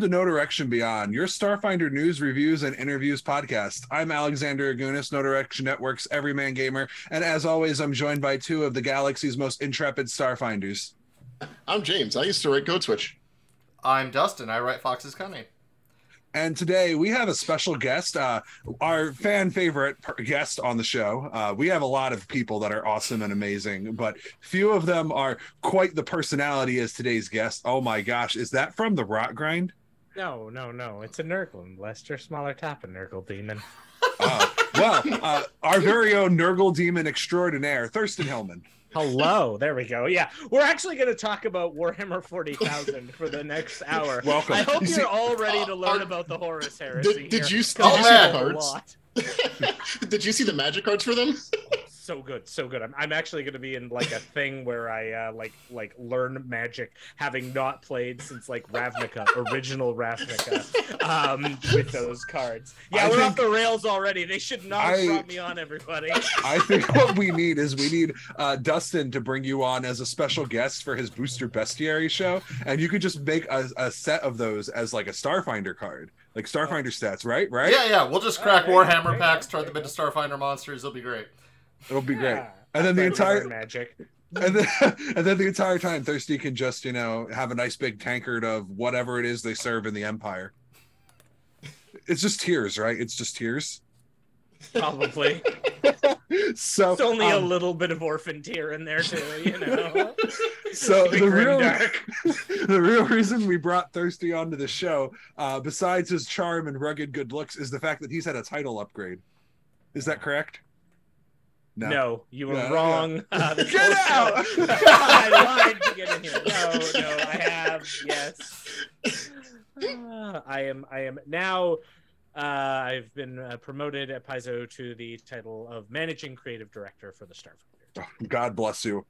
And. Welcome to No Direction Beyond, your Starfinder news, reviews, and interviews podcast. I'm Alexander Augunas, No Direction Network's Everyman Gamer, and as always, I'm joined by two of the galaxy's most intrepid Starfinders. I'm James. I used to write Code Switch. I'm Dustin. I write Fox's Cunning. And today we have a special guest, uh, our fan favorite guest on the show. Uh, we have a lot of people that are awesome and amazing, but few of them are quite the personality as today's guest. Oh my gosh, is that from the Rot Grind? No, no, no. It's a Nurgle. Lester Smaller Top, a Nurgle demon. Uh, well, uh, our very own Nurgle demon extraordinaire, Thurston Hillman. Hello. There we go. Yeah. We're actually going to talk about Warhammer 40,000 for the next hour. Welcome. I hope You you're all ready to learn uh, about the Horus heresy. Did, did here, did you see the a cards? did you see the magic cards for them? So good, so good. I'm, I'm actually going to be in like a thing where I uh, like like learn magic, having not played since like Ravnica, original Ravnica, um, with those cards. Yeah, I we're think- off the rails already. They should not have I- brought me on, everybody. I think what we need is we need uh, Dustin to bring you on as a special guest for his Booster Bestiary show, and you could just make a, a set of those as like a Starfinder card, like Starfinder stats, right? Right? Yeah, yeah. We'll just crack Oh, there Warhammer there packs, go, turn there them into Starfinder monsters. It'll be great. It'll be great. And then the That's why we entire magic. and then and then the entire time, Thirsty can just you know have a nice big tankard of whatever it is they serve in the Empire. It's just tears, right? It's just tears. Probably. So It's only a um, little bit of orphan tear in there too, you know. So the real the real reason we brought Thirsty onto the show, uh, besides his charm and rugged good looks, is the fact that he's had a title upgrade. Is that correct? No. you were Yeah, yeah. wrong. Uh, Get out! I lied to get in here. No, no, I have. Yes. Uh, I am. I am now. Uh, I've been uh, promoted at Paizo to the title of managing creative director for the Starfinder. God bless you.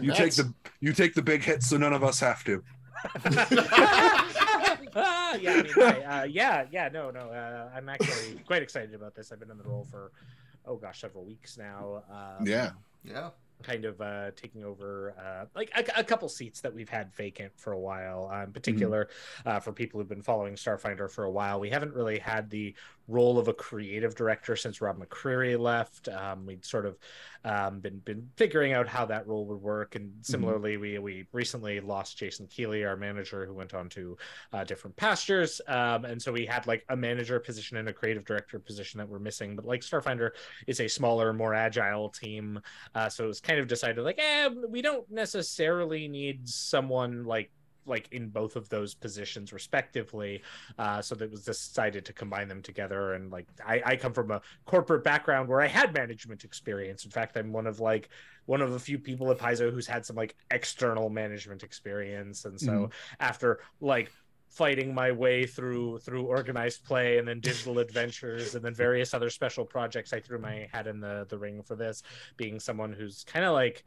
You take the you take the big hits, so none of us have to. Ah, yeah, I mean, I, uh, yeah, yeah, no, no. Uh, I'm actually quite excited about this. I've been in the role for, oh gosh, several weeks now. Um, Yeah. Yeah. kind of uh, taking over uh, like a, a couple seats that we've had vacant for a while. Uh, in particular, uh, for people who've been following Starfinder for a while, we haven't really had the role of a creative director since Rob McCreary left. Um, we'd sort of um, been been figuring out how that role would work, and similarly, we we recently lost Jason Keeley, our manager, who went on to uh, different pastures, um, and so we had like a manager position and a creative director position that we're missing. But like Starfinder is a smaller, more agile team. Uh, so it was kind of decided like, eh, we don't necessarily need someone like like in both of those positions respectively. Uh, so that was decided to combine them together. And like, I, I come from a corporate background where I had management experience. In fact, I'm one of like one of a few people at Paizo who's had some like external management experience. And so after like fighting my way through through organized play and then digital adventures and then various other special projects i threw my hat in the the ring for this being someone who's kind of like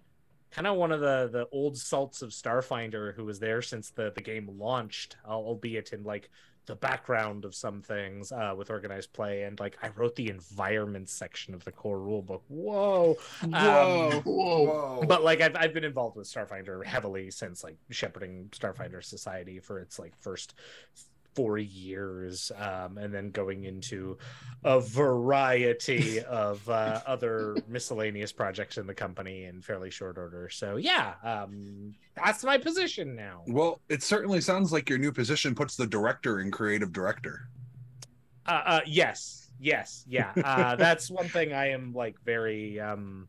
kind of one of the the old salts of starfinder who was there since the the game launched albeit in like the background of some things uh, with organized play and like i wrote the environment section of the core rulebook whoa Whoa. Whoa. Whoa. but like I've, I've been involved with starfinder heavily since like shepherding starfinder society for its like first four years um, and then going into a variety of uh, other miscellaneous projects in the company in fairly short order. So yeah um, that's my position now. Well, it certainly sounds like your new position puts the director in creative director. uh, uh, yes yes yeah. Uh, that's one thing i am like very um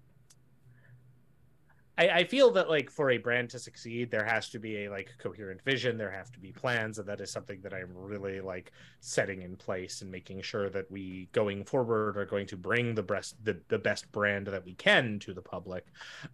I, I feel that like for a brand to succeed there has to be a like coherent vision. There have to be plans and that is something that i'm really like setting in place and making sure that we going forward are going to bring the best the, the best brand that we can to the public.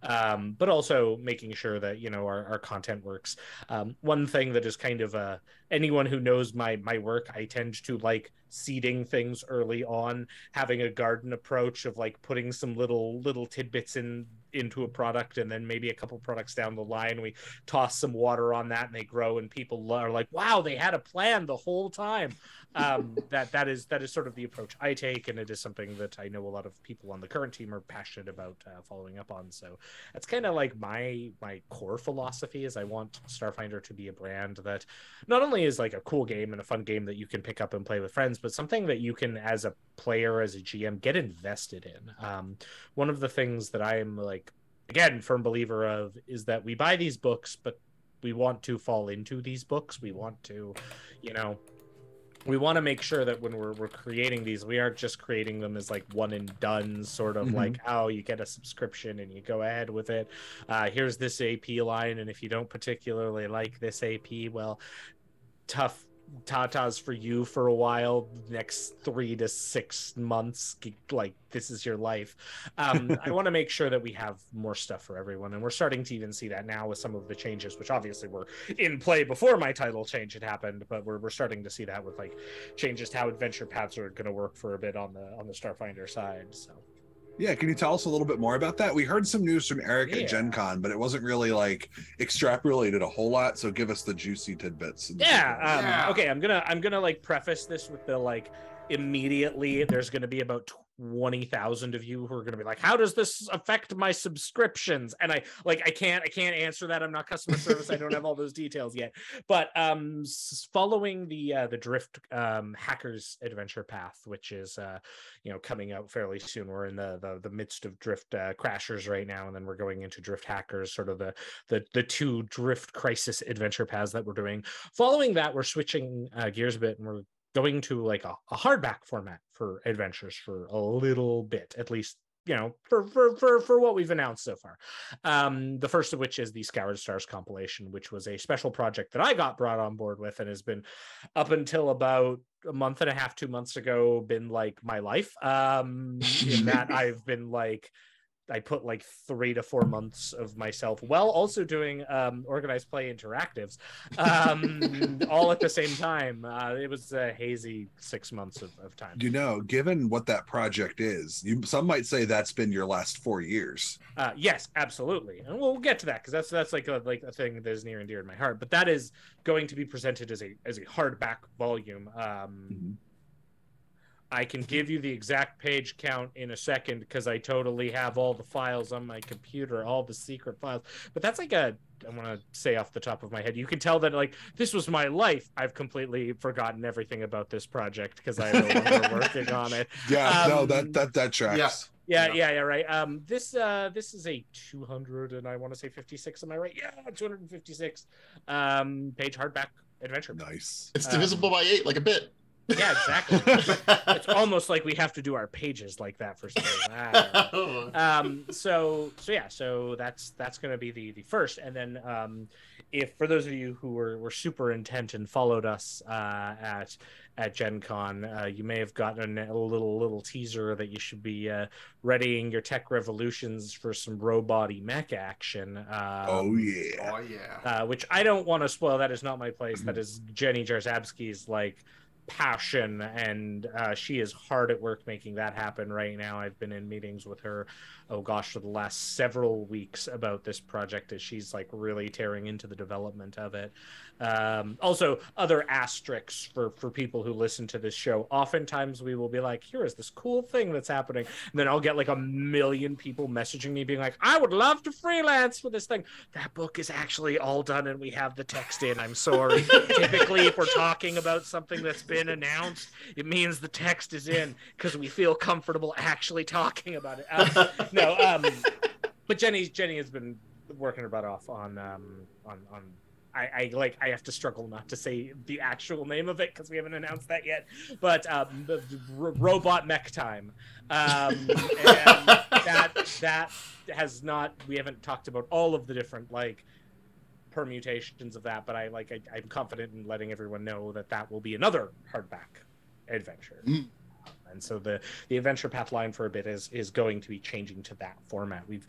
Um, but also making sure that you know our, our content works. Um, one thing that is kind of uh, anyone who knows my my work i tend to like seeding things early on having a garden approach of like putting some little little tidbits in into a product and and then maybe a couple products down the line we toss some water on that and they grow and people are like wow they had a plan the whole time um, that that is that is sort of the approach I take, and it is something that I know a lot of people on the current team are passionate about uh, following up on. So that's kind of like my my core philosophy is I want Starfinder to be a brand that not only is like a cool game and a fun game that you can pick up and play with friends, but something that you can as a player as a GM get invested in. Um, one of the things that I am like again firm believer of is that we buy these books, but we want to fall into these books. We want to, you know, we want to make sure that when we're, we're creating these we aren't just creating them as like one and done sort of Mhm. like oh you get a subscription and you go ahead with it uh, here's this ap line and if you don't particularly like this ap well tough tatas for you for a while next three to six months like this is your life. Um, i want to make sure that we have more stuff for everyone and we're starting to even see that now with some of the changes which obviously were in play before my title change had happened but we're, we're starting to see that with like changes to how adventure paths are going to work for a bit on the on the starfinder side so Yeah, can you tell us a little bit more about that? We heard some news from Erik Yeah. at Gen Con, but it wasn't really like extrapolated a whole lot. So give us the juicy tidbits. and yeah, details. um, Yeah. okay i'm gonna i'm gonna like preface this with the like immediately there's gonna be about 20,000 of you who are going to be like how does this affect my subscriptions? And i like i can't i can't answer that. I'm not customer service. I don't have all those details yet. But um following the uh the drift um hackers adventure path which is uh you know coming out fairly soon. We're in the the, the midst of drift uh, crashers right now and then we're going into drift hackers sort of the the the two drift crisis adventure paths that we're doing. Following that we're switching uh, gears a bit and we're going to like a, a hardback format for adventures for a little bit at least you know for for for, for what we've announced so far. Um the first of which is the scoured stars compilation which was a special project that i got brought on board with and has been up until about a month and a half two months ago been like my life. Um in that i've been like I put like three to four months of myself while also doing um, organized play interactives, um, all at the same time. Uh, it was a hazy six months of, of time. You know, given what that project is, you some might say that's been your last four years. Uh, yes, absolutely, and we'll get to that because that's that's like a like a thing that is near and dear in my heart. But that is going to be presented as a as a hardback volume. Um, Mhm. I can give you the exact page count in a second because I totally have all the files on my computer, all the secret files. But that's like a I want to say off the top of my head. You can tell that like this was my life. I've completely forgotten everything about this project because I'm no longer working on it. Yeah, no, Um, that that that tracks. Yeah. Yeah, Yeah. yeah, yeah, right. Um, this uh, this is a 200 and I want to say 56. Am I right? Yeah, 256 um page hardback adventure. Nice. It's Um, divisible by eight, like a bit. Yeah, exactly. it's almost like we have to do our pages like that for some reason. I don't know. um so so yeah so that's that's going to be the the first and then um if for those of you who were, were super intent and followed us uh at at gen con uh, you may have gotten a little little teaser that you should be uh readying your tech revolutions for some robot mech action um, oh yeah. oh yeah. uh, which I don't want to spoil. That is not my place. That is Jenny Jarzabski's like passion, and uh, she is hard at work making that happen right now. I've been in meetings with her, oh gosh, for the last several weeks about this project as she's like really tearing into the development of it. Um, also, other asterisks for for people who listen to this show. Oftentimes, we will be like, "Here is this cool thing that's happening," and then I'll get like a million people messaging me, being like, "I would love to freelance for this thing." That book is actually all done, and we have the text in. I'm sorry. Typically, if we're talking about something that's been announced, it means the text is in because we feel comfortable actually talking about it. Um, no, um, but Jenny Jenny has been working her butt off on um on on. I, I like I have to struggle not to say the actual name of it because we haven't announced that yet. But um, the, the ro- robot mech time, um, and that that has not. We haven't talked about all of the different like permutations of that, but I like I, I'm confident in letting everyone know that that will be another hardback adventure. Mm. And so the the adventure path line for a bit is is going to be changing to that format. We've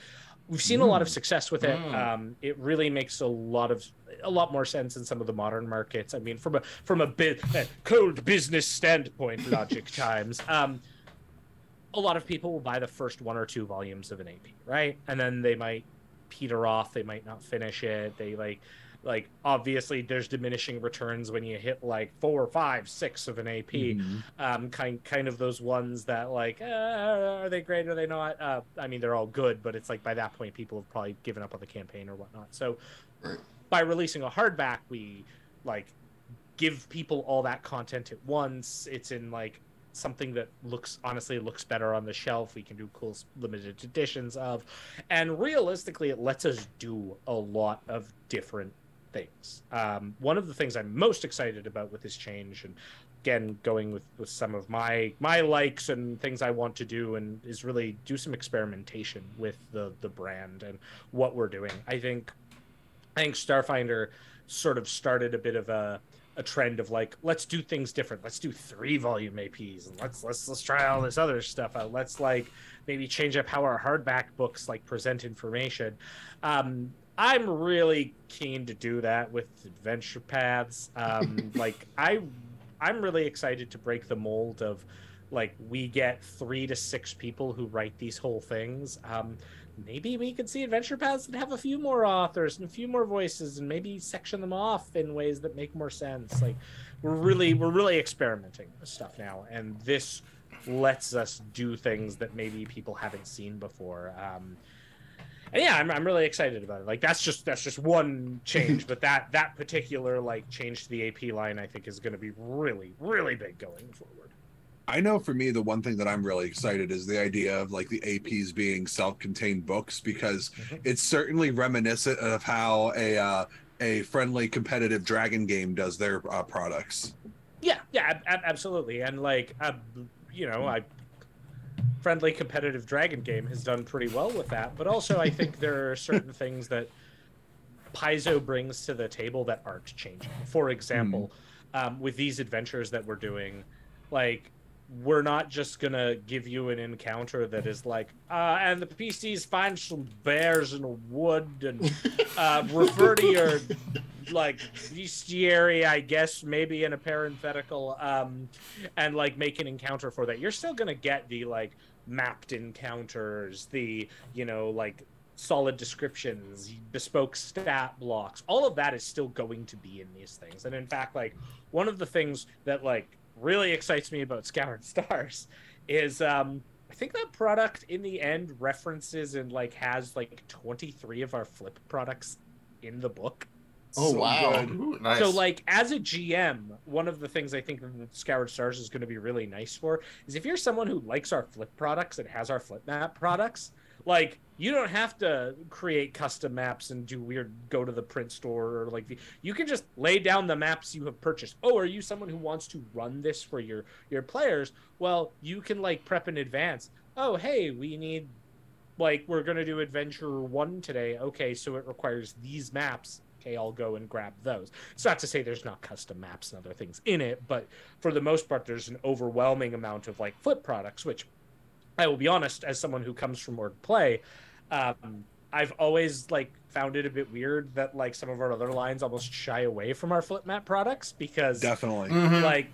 we've seen a lot of success with it. Mm. Um, it really makes a lot of a lot more sense in some of the modern markets. I mean, from a from a bit cold business standpoint, logic times. Um, a lot of people will buy the first one or two volumes of an AP, right? And then they might peter off they might not finish it they like like obviously there's diminishing returns when you hit like four five six of an ap Mhm. um kind kind of those ones that like uh, are they great are they not? Uh i mean they're all good but it's like by that point people have probably given up on the campaign or whatnot. So Right. by releasing a hardback we like give people all that content at once. It's in like something that looks honestly looks better on the shelf. We can do cool limited editions of. And realistically it lets us do a lot of different things. Um, one of the things i'm most excited about with this change and again going with with some of my my likes and things i want to do and is really do some experimentation with the the brand and what we're doing. I think i think starfinder sort of started a bit of a a trend of like let's do things different. Let's do three volume aps and let's let's let's try all this other stuff out. Let's like maybe change up how our hardback books like present information. Um i'm really keen to do that with adventure paths. Um like i i'm really excited to break the mold of like we get three to six people who write these whole things. Um maybe we could see adventure paths and have a few more authors and a few more voices and maybe section them off in ways that make more sense. Like we're really we're really experimenting with stuff now and this lets us do things that maybe people haven't seen before. Um and yeah I'm, I'm really excited about it like that's just that's just one change but that that particular like change to the ap line i think is going to be really really big going forward I know for me, the one thing that I'm really excited is the idea of like the APs being self-contained books because Mhm. it's certainly reminiscent of how a uh, a friendly competitive dragon game does their uh, products. Yeah, yeah, ab- ab- absolutely. And like, uh, you know, I friendly competitive dragon game has done pretty well with that. But also, I think there are certain things that Paizo brings to the table that aren't changing. For example, um, with these adventures that we're doing, like. We're not just gonna give you an encounter that is like, uh, and the PCs find some bears in a wood and uh, refer to your like bestiary, I guess, maybe in a parenthetical, um, and like make an encounter for that. You're still gonna get the like mapped encounters, the you know like solid descriptions, bespoke stat blocks. All of that is still going to be in these things. And in fact, like one of the things that like really excites me about Scoured Stars is um I think that product in the end references and like has like 23 of our flip products in the book. Oh, wow. Ooh, nice. So, like, as a GM, one of the things I think that Scoured Stars is going to be really nice for is if you're someone who likes our flip products and has our flip map products, like, you don't have to create custom maps and do weird go to the print store or like the, you can just lay down the maps you have purchased. Oh, are you someone who wants to run this for your your players? Well, you can like prep in advance. Oh, hey, we need like we're gonna do adventure one today. Okay, so it requires these maps. Okay, I'll go and grab those. It's not to say there's not custom maps and other things in it, but for the most part, there's an overwhelming amount of like flip products, which I will be honest, as someone who comes from word play, um, I've always like found it a bit weird that like some of our other lines almost shy away from our flip map products because Definitely. Mhm. like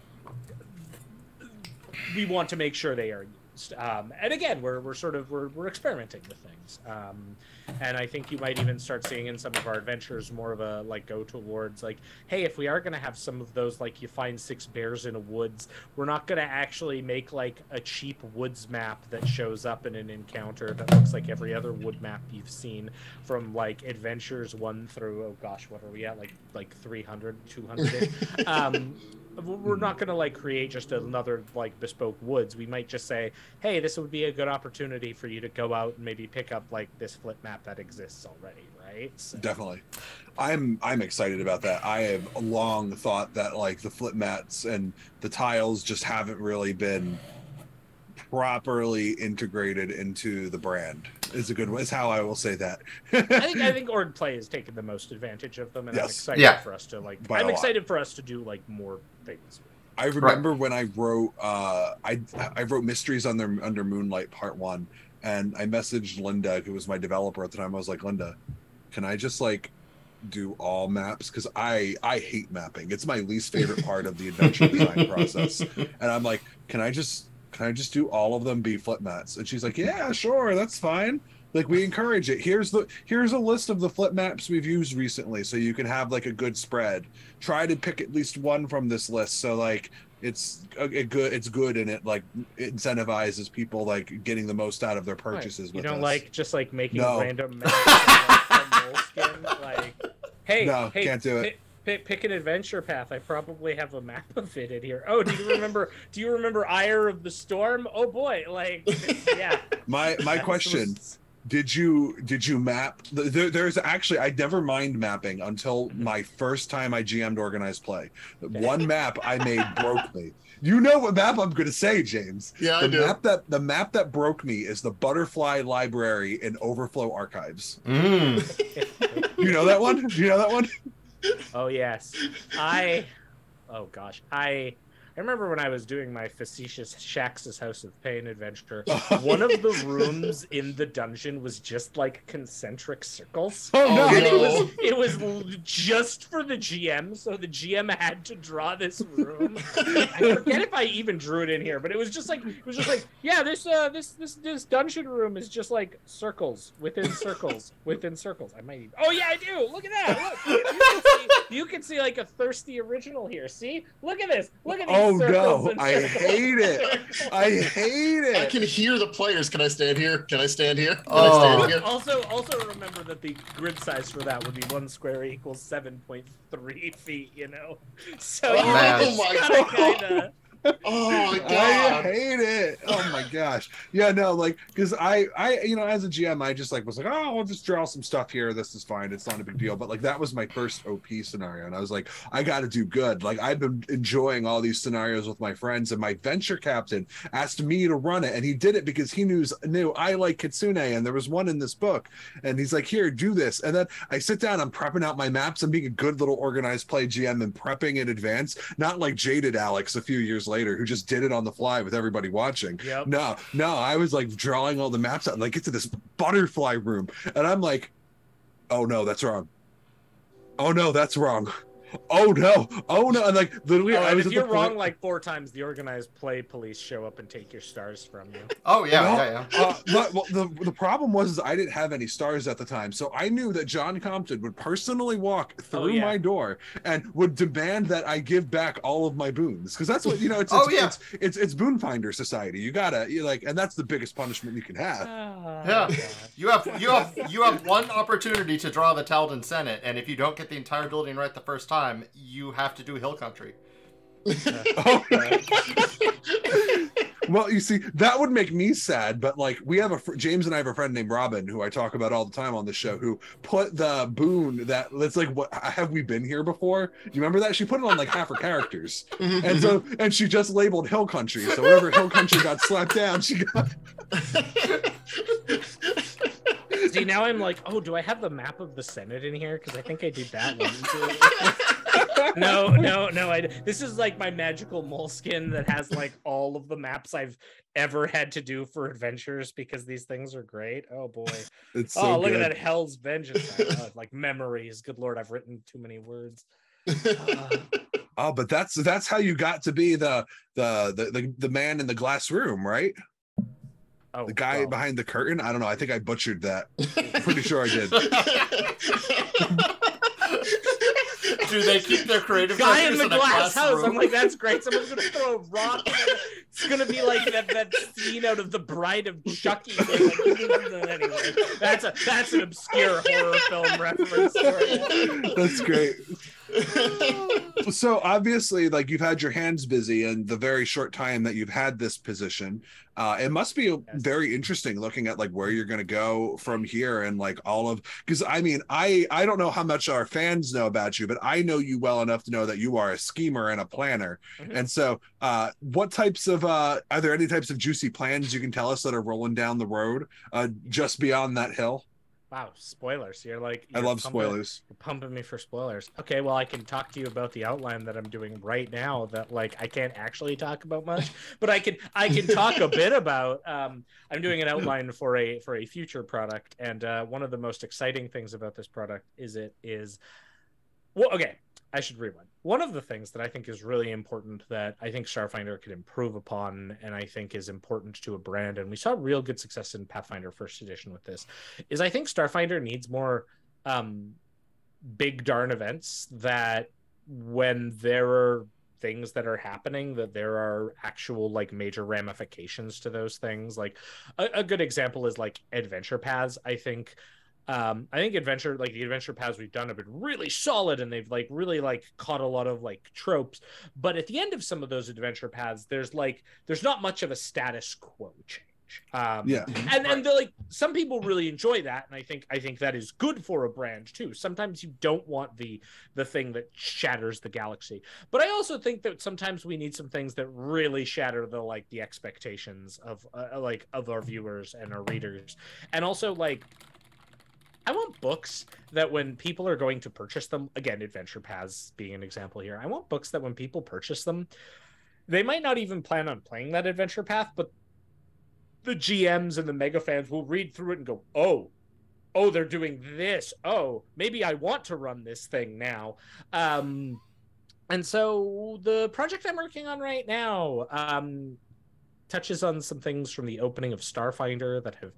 we want to make sure they are used um, and again we're, we're sort of we're, we're experimenting with things um, and i think you might even start seeing in some of our adventures more of a like go towards like hey if we are going to have some of those like you find six bears in a woods we're not going to actually make like a cheap woods map that shows up in an encounter that looks like every other wood map you've seen from like adventures one through oh gosh what are we at like like 300 200 um we're not going to like create just another like bespoke woods. We might just say hey this would be a good opportunity for you to go out and maybe pick up like this flip map that exists already right so, Definitely. I'm I'm excited about that. I have long thought that like the flip mats and the tiles just haven't really been properly integrated into the brand. Is a good way is how I will say that. I think I think Org Play has taken the most advantage of them, and I'm Yes. excited Yeah. for us to like. By a I'm lot. excited for us to do like more things. I remember when I wrote uh I I wrote mysteries under under Moonlight Part One, and I messaged Linda, who was my developer at the time. I was like, Linda, can I just like do all maps? Because I I hate mapping. It's my least favorite part of the adventure design process. And I'm like, can I just can I just do all of them be flip mats? And she's like, yeah, sure, that's fine. Like we encourage it. Here's the here's a list of the flip maps we've used recently, so you can have like a good spread. Try to pick at least one from this list, so like it's uh, a, a good it's good and it like incentivizes people like getting the most out of their purchases. You with don't us. like just like making No. random maps like hey No, hey can't do it. pick, pick, pick an adventure path. I probably have a map of it in here. Oh, do you remember? do you remember Ire of the Storm? Oh boy, like yeah. my my question was- did you did you map? There, there's actually i never mind mapping until my first time i gm'd organized play. One map i made broke me. You know what map i'm gonna say james. Yeah, I the do. map that the map that broke me is the butterfly library in overflow archives. Mm. you know that one? You know that one? Oh yes, I. Oh gosh, I. I remember when I was doing my facetious Shax's House of Pain adventure. One of the rooms in the dungeon was just like concentric circles. oh no, Oh, and it was it was just for the GM, so the GM had to draw this room. I forget if I even drew it in here, but it was just like it was just like yeah, this uh this this this dungeon room is just like circles within circles within circles. I might even, oh yeah, I do. Look at that. Look, you can, see, you can see like a thirsty original here. See, look at this. Look at these Oh, circles. no. I hate it. i hate it. I can hear the players. Can I stand here? Can I stand here? Can Oh. I stand here? Also, also remember that the grid size for that would be one square equals seven point three feet. You know, so oh, you man. just Oh my gotta God. kinda. Oh my I hate it. Oh my gosh. Yeah, no, like because I, I, you know, as a GM, I just like was like, oh, I'll just draw some stuff here. This is fine. It's not a big deal. But like that was my first OP scenario, and I was like, I got to do good. Like I've been enjoying all these scenarios with my friends, and my venture captain asked me to run it, and he did it because he knew knew I like Kitsune, and there was one in this book, and he's like, here, do this, and then I sit down, I'm prepping out my maps, I'm being a good little organized play GM and prepping in advance, not like jaded Alex a few years later who just did it on the fly with everybody watching. Yep. No, no, I was like drawing all the maps out and like get to this butterfly room, and I'm like, oh no, that's wrong. Oh no, that's wrong. Oh no, oh no, and like literally, Oh, I and was if at you're the wrong point, like four times, the organized play police show up and take your stars from you. Oh yeah, Well, yeah, yeah. uh, but, well, the the problem was is I didn't have any stars at the time, so I knew that John Compton would personally walk through Oh, yeah. my door and would demand that I give back all of my boons because that's what you know. It's, Oh, it's, yeah. it's it's it's boon finder society. You gotta you like, and that's the biggest punishment you can have. Yeah. You have you have you have one opportunity to draw the Talden Senate, and if you don't get the entire building right the first time, you have to do Hill Country. Oh, well, you see, that would make me sad. But like, we have a fr- James and I have a friend named Robin who I talk about all the time on the show. Who put the boon that that's like, what have we been here before? Do you remember that? She put it on like half her characters, mm-hmm. and so and she just labeled Hill Country. So whenever Hill Country got slapped down, she got. See, now I'm like, oh, do I have the map of the Senate in here? Because I think I did that one. too. no, no, no. I. This is like my magical moleskin that has like all of the maps I've ever had to do for adventures because these things are great. Oh boy. It's so oh, look good. at that Hell's Vengeance. Like memories. Good lord, I've written too many words. Uh, Oh, but that's that's how you got to be the the the the, the man in the glass room, right? Oh, The guy well. behind the curtain. I don't know. I think I butchered that. Pretty sure I did. Do they keep their creative guy in the glass house. room? I'm like, that's great. Someone's gonna throw a rock. in it. It's gonna be like that, that scene out of the Bride of Chucky. Like, anyway, that's a that's an obscure horror film reference. For. That's great. so obviously like you've had your hands busy in the very short time that you've had this position. Uh it must be very interesting looking at like where you're going to go from here and like all of because i mean i i don't know how much our fans know about you but i know you well enough to know that you are a schemer and a planner. Mhm. and so uh what types of uh are there any types of juicy plans you can tell us that are rolling down the road uh just beyond that hill Wow, spoilers! You're like i you're love pumping- spoilers You're pumping me for spoilers. Okay, well, I can talk to you about the outline that I'm doing right now. That like I can't actually talk about much, but I can I can talk a bit about. Um, I'm doing an outline for a for a future product, and uh, one of the most exciting things about this product is it is. Well, okay. I should rewind. One of the things that I think is really important that I think Starfinder could improve upon, and I think is important to a brand, and we saw real good success in Pathfinder First Edition with this, is I think Starfinder needs more um, big darn events that when there are things that are happening that there are actual like major ramifications to those things like a, a good example is like adventure paths i think um i think adventure like the adventure paths we've done have been really solid and they've like really like caught a lot of like tropes. But at the end of some of those adventure paths there's like there's not much of a status quo change. Um Yeah. and and the, like some people really enjoy that and i think i think that is good for a brand too. Sometimes you don't want the the thing that shatters the galaxy. But i also think that sometimes we need some things that really shatter the like the expectations of uh, like of our viewers and our readers. And also like I want books that when people are going to purchase them, again, Adventure Paths being an example here, I want books that when people purchase them, they might not even plan on playing that adventure path, but the GMs and the mega fans will read through it and go, oh, oh, they're doing this. Oh, maybe I want to run this thing now. Um, and so the project I'm working on right now um, touches on some things from the opening of Starfinder that have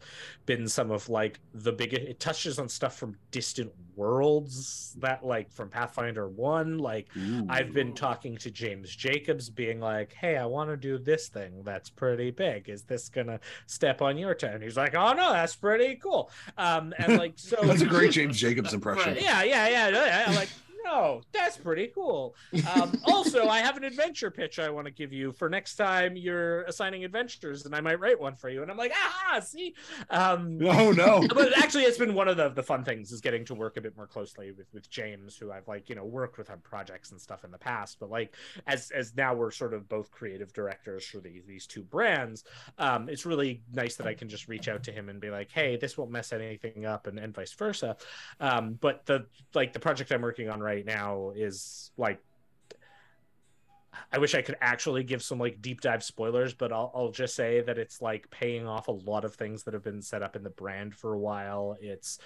been some of like the biggest. It touches on stuff from distant worlds that like from Pathfinder One. Like I've been talking to James Jacobs, being like, "Hey, I want to do this thing that's pretty big. Is this gonna step on your toe?" And he's like, "Oh no, that's pretty cool." Um, and like so, That's a great James Jacobs impression. Yeah, yeah, yeah. yeah. Like, no, that's pretty cool. Um, also, I have an adventure pitch I want to give you for next time you're assigning adventures, and I might write one for you. And I'm like, ah, see. Um, Oh no. but actually, it's been one of the, the fun things is getting to work a bit more closely with, with James, who I've like you know worked with on projects and stuff in the past. But like as as now we're sort of both creative directors for these these two brands, um, it's really nice that I can just reach out to him and be like, hey, this won't mess anything up, and, and vice versa. Um, but the like the project I'm working on right now is like I wish I could actually give some like deep dive spoilers, but I'll, I'll just say that it's like paying off a lot of things that have been set up in the brand for a while. It's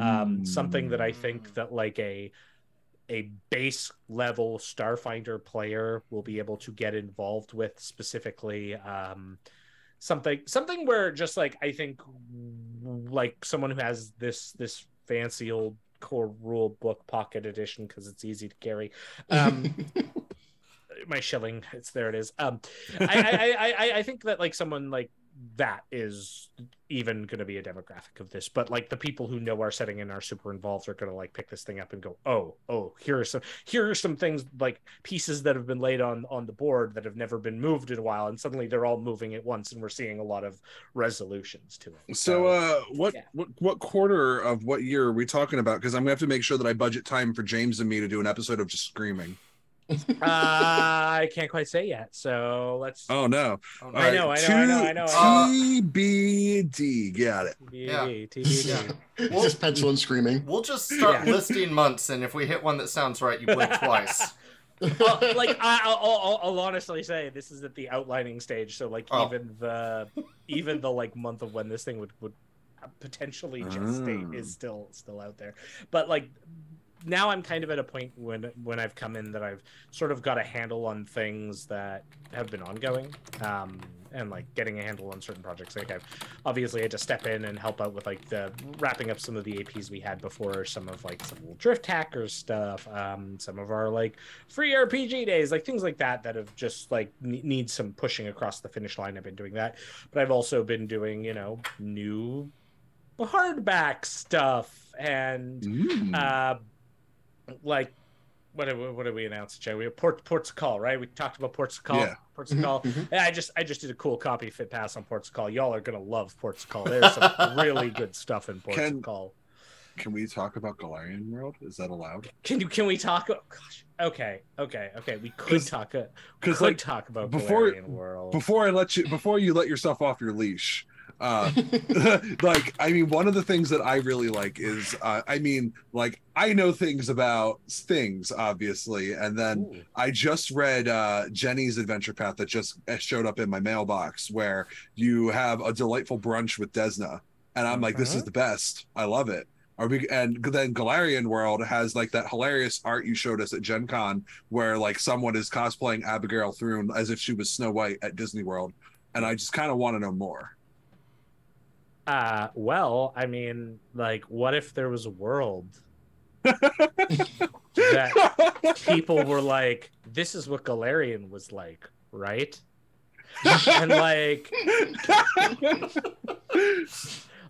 um, something that I think that like a a base level Starfinder player will be able to get involved with specifically. Um, something something where just like I think like someone who has this this fancy old core rule book pocket edition because it's easy to carry. Um, my shilling. It's there. It is. Um, I, I, I, I, I think that like someone like that is even going to be a demographic of this. But like the people who know our setting and are super involved are going to like pick this thing up and go, oh, oh, here are some here are some things like pieces that have been laid on on the board that have never been moved in a while, and suddenly they're all moving at once, and we're seeing a lot of resolutions to it. So, uh, what, yeah. what what quarter of what year are we talking about? Because I'm gonna have to make sure that I budget time for James and me to do an episode of just screaming. uh, I can't quite say yet. So let's. Oh no! Oh, no. I know, I know, I know, I know, I know. TBD. Got it. Yeah. TBD. Yeah. just pencil and screaming. We'll just start Yeah. listing months, and if we hit one that sounds right, you blink twice. well, like I, I'll, I'll, I'll honestly say this is at the outlining stage. So like Oh. even the even the like month of when this thing would would potentially gestate Ah. is still still out there. But like now I'm kind of at a point when when I've come in that I've sort of got a handle on things that have been ongoing, um, and like getting a handle on certain projects. Like I've obviously had to step in and help out with like the wrapping up some of the APs we had before, some of like some little drift hackers stuff, um, some of our like free RPG days, like things like that that have just like ne- need some pushing across the finish line. I've been doing that, but I've also been doing you know new hardback stuff and Mm. uh, like what did, we- what did we announce, Joe? We have Port Ports of Call, right? We talked about Ports of Call. Yeah. Ports of Call. Mhm. I just I just did a cool copy fit pass on Ports of Call. Y'all are gonna love Ports of Call. There's some really good stuff in Ports Can- of Call. Can we talk about Golarion World? Is that allowed? Can you can we talk? Oh, gosh. Okay, okay, okay. We could 'Cause- talk. Uh, Because could like talk about before- Golarion World. before I let you, before you let yourself off your leash, uh, like I mean, one of the things that I really like is, uh, I mean, like I know things about things, obviously, and then Ooh. I just read uh, Jenny's adventure path that just uh, showed up in my mailbox, where you have a delightful brunch with Desna, and I'm like, this is Mhm. the best. I love it. Are we and then Golarion World has like that hilarious art you showed us at Gen Con where like someone is cosplaying Abrogail Thrune as if she was Snow White at Disney World. And I just kind of want to know more. Uh, well, I mean, like, what if there was a world that people were like, "This is what Golarion was like," right? and like,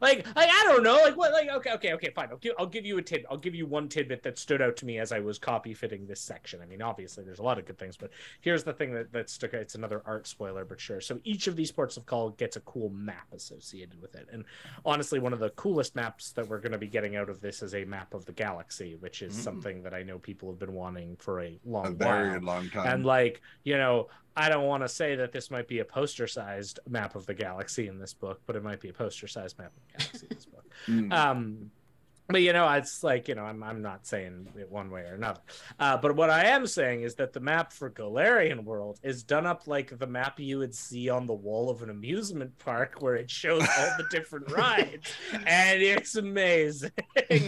like, like I don't know, like what, like okay, okay, okay, fine. I'll give, I'll give you a tid. I'll give you one tidbit that stood out to me as I was copy fitting this section. I mean, obviously, there's a lot of good things, but here's the thing that that stuck. out. It's another art spoiler, but sure. So each of these ports of call gets a cool map associated with it, and honestly, one of the coolest maps that we're going to be getting out of this is a map of the galaxy, which is Mm. something that I know people have been wanting for a long A while very long time. and like you know i don't want to say that this might be a poster sized map of the galaxy in this book but it might be a poster sized map of the galaxy in this book Mm. um but you know it's like you know i'm, I'm not saying it one way or another uh, but what i am saying is that the map for golarion world is done up like the map you would see on the wall of an amusement park where it shows all the different rides and it's amazing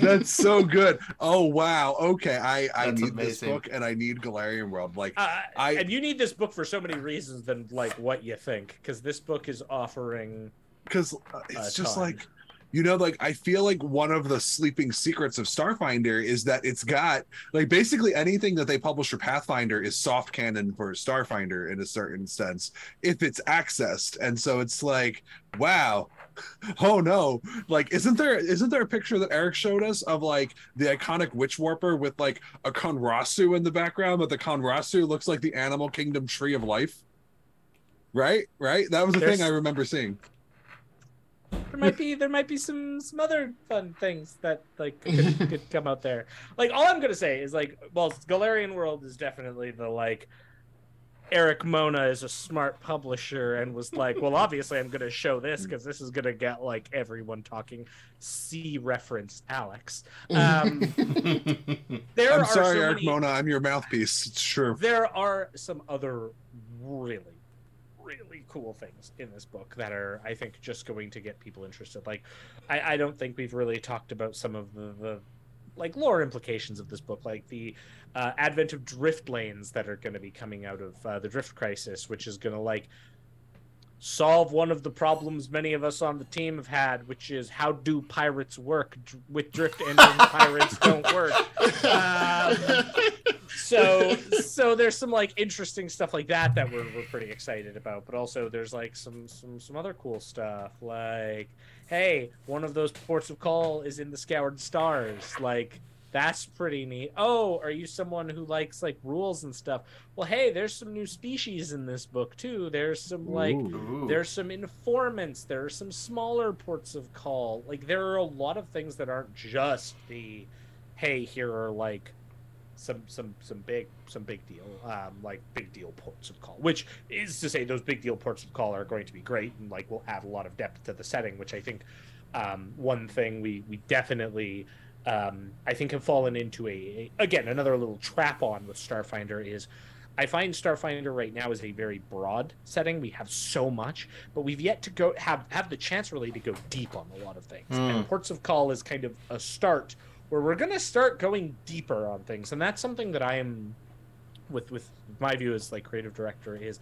That's so good. Oh wow. Okay. I I That's need this book and I need Golarion World. Like Uh, I- and you need this book for so many reasons than like what you think, because this book is offering. because it's just ton. like you know like i feel like one of the sleeping secrets of starfinder is that it's got like basically anything that they publish for pathfinder is soft canon for starfinder in a certain sense if it's accessed. And so it's like wow oh no. Like isn't there isn't there a picture that erik showed us of like the iconic witch warper with like a conrasu in the background but the conrasu looks like the animal kingdom tree of life? Right? Right? That was the There's- thing i remember seeing There might be there might be some some other fun things that like could, could come out there. Like all I'm gonna say is like, well, Golarion World is definitely the like. Erik Mona is a smart publisher and was like, well, obviously I'm gonna show this because this is gonna get like everyone talking. See reference Alex. Um, there I'm are sorry, so Erik many- Mona. I'm your mouthpiece. It's true. there are some other really really cool things in this book that are i think just going to get people interested. Like i, I don't think we've really talked about some of the, the like lore implications of this book like the uh, advent of drift lanes that are going to be coming out of uh, the drift crisis which is going to like solve one of the problems many of us on the team have had which is how do pirates work? With drift engines pirates don't work. Um, so so there's some like interesting stuff like that that we're, we're pretty excited about but also there's like some some some other cool stuff like hey one of those ports of call is in the scoured stars like that's pretty neat. Oh are you someone who likes like rules and stuff? Well hey there's some new species in this book too. There's some like Ooh. there's some informants. There are some smaller ports of call. Like there are a lot of things that aren't just the hey here are like some some some big some big deal um like big deal ports of call which is to say those big deal ports of call are going to be great and like will add a lot of depth to the setting which i think um one thing we we definitely um i think have fallen into a, a again another little trap on with starfinder is I find Starfinder right now is a very broad setting. We have so much, but we've yet to go have have the chance really to go deep on a lot of things. And Ports of Call is kind of a start where we're going to start going deeper on things, and that's something that I am with with my view as like creative director is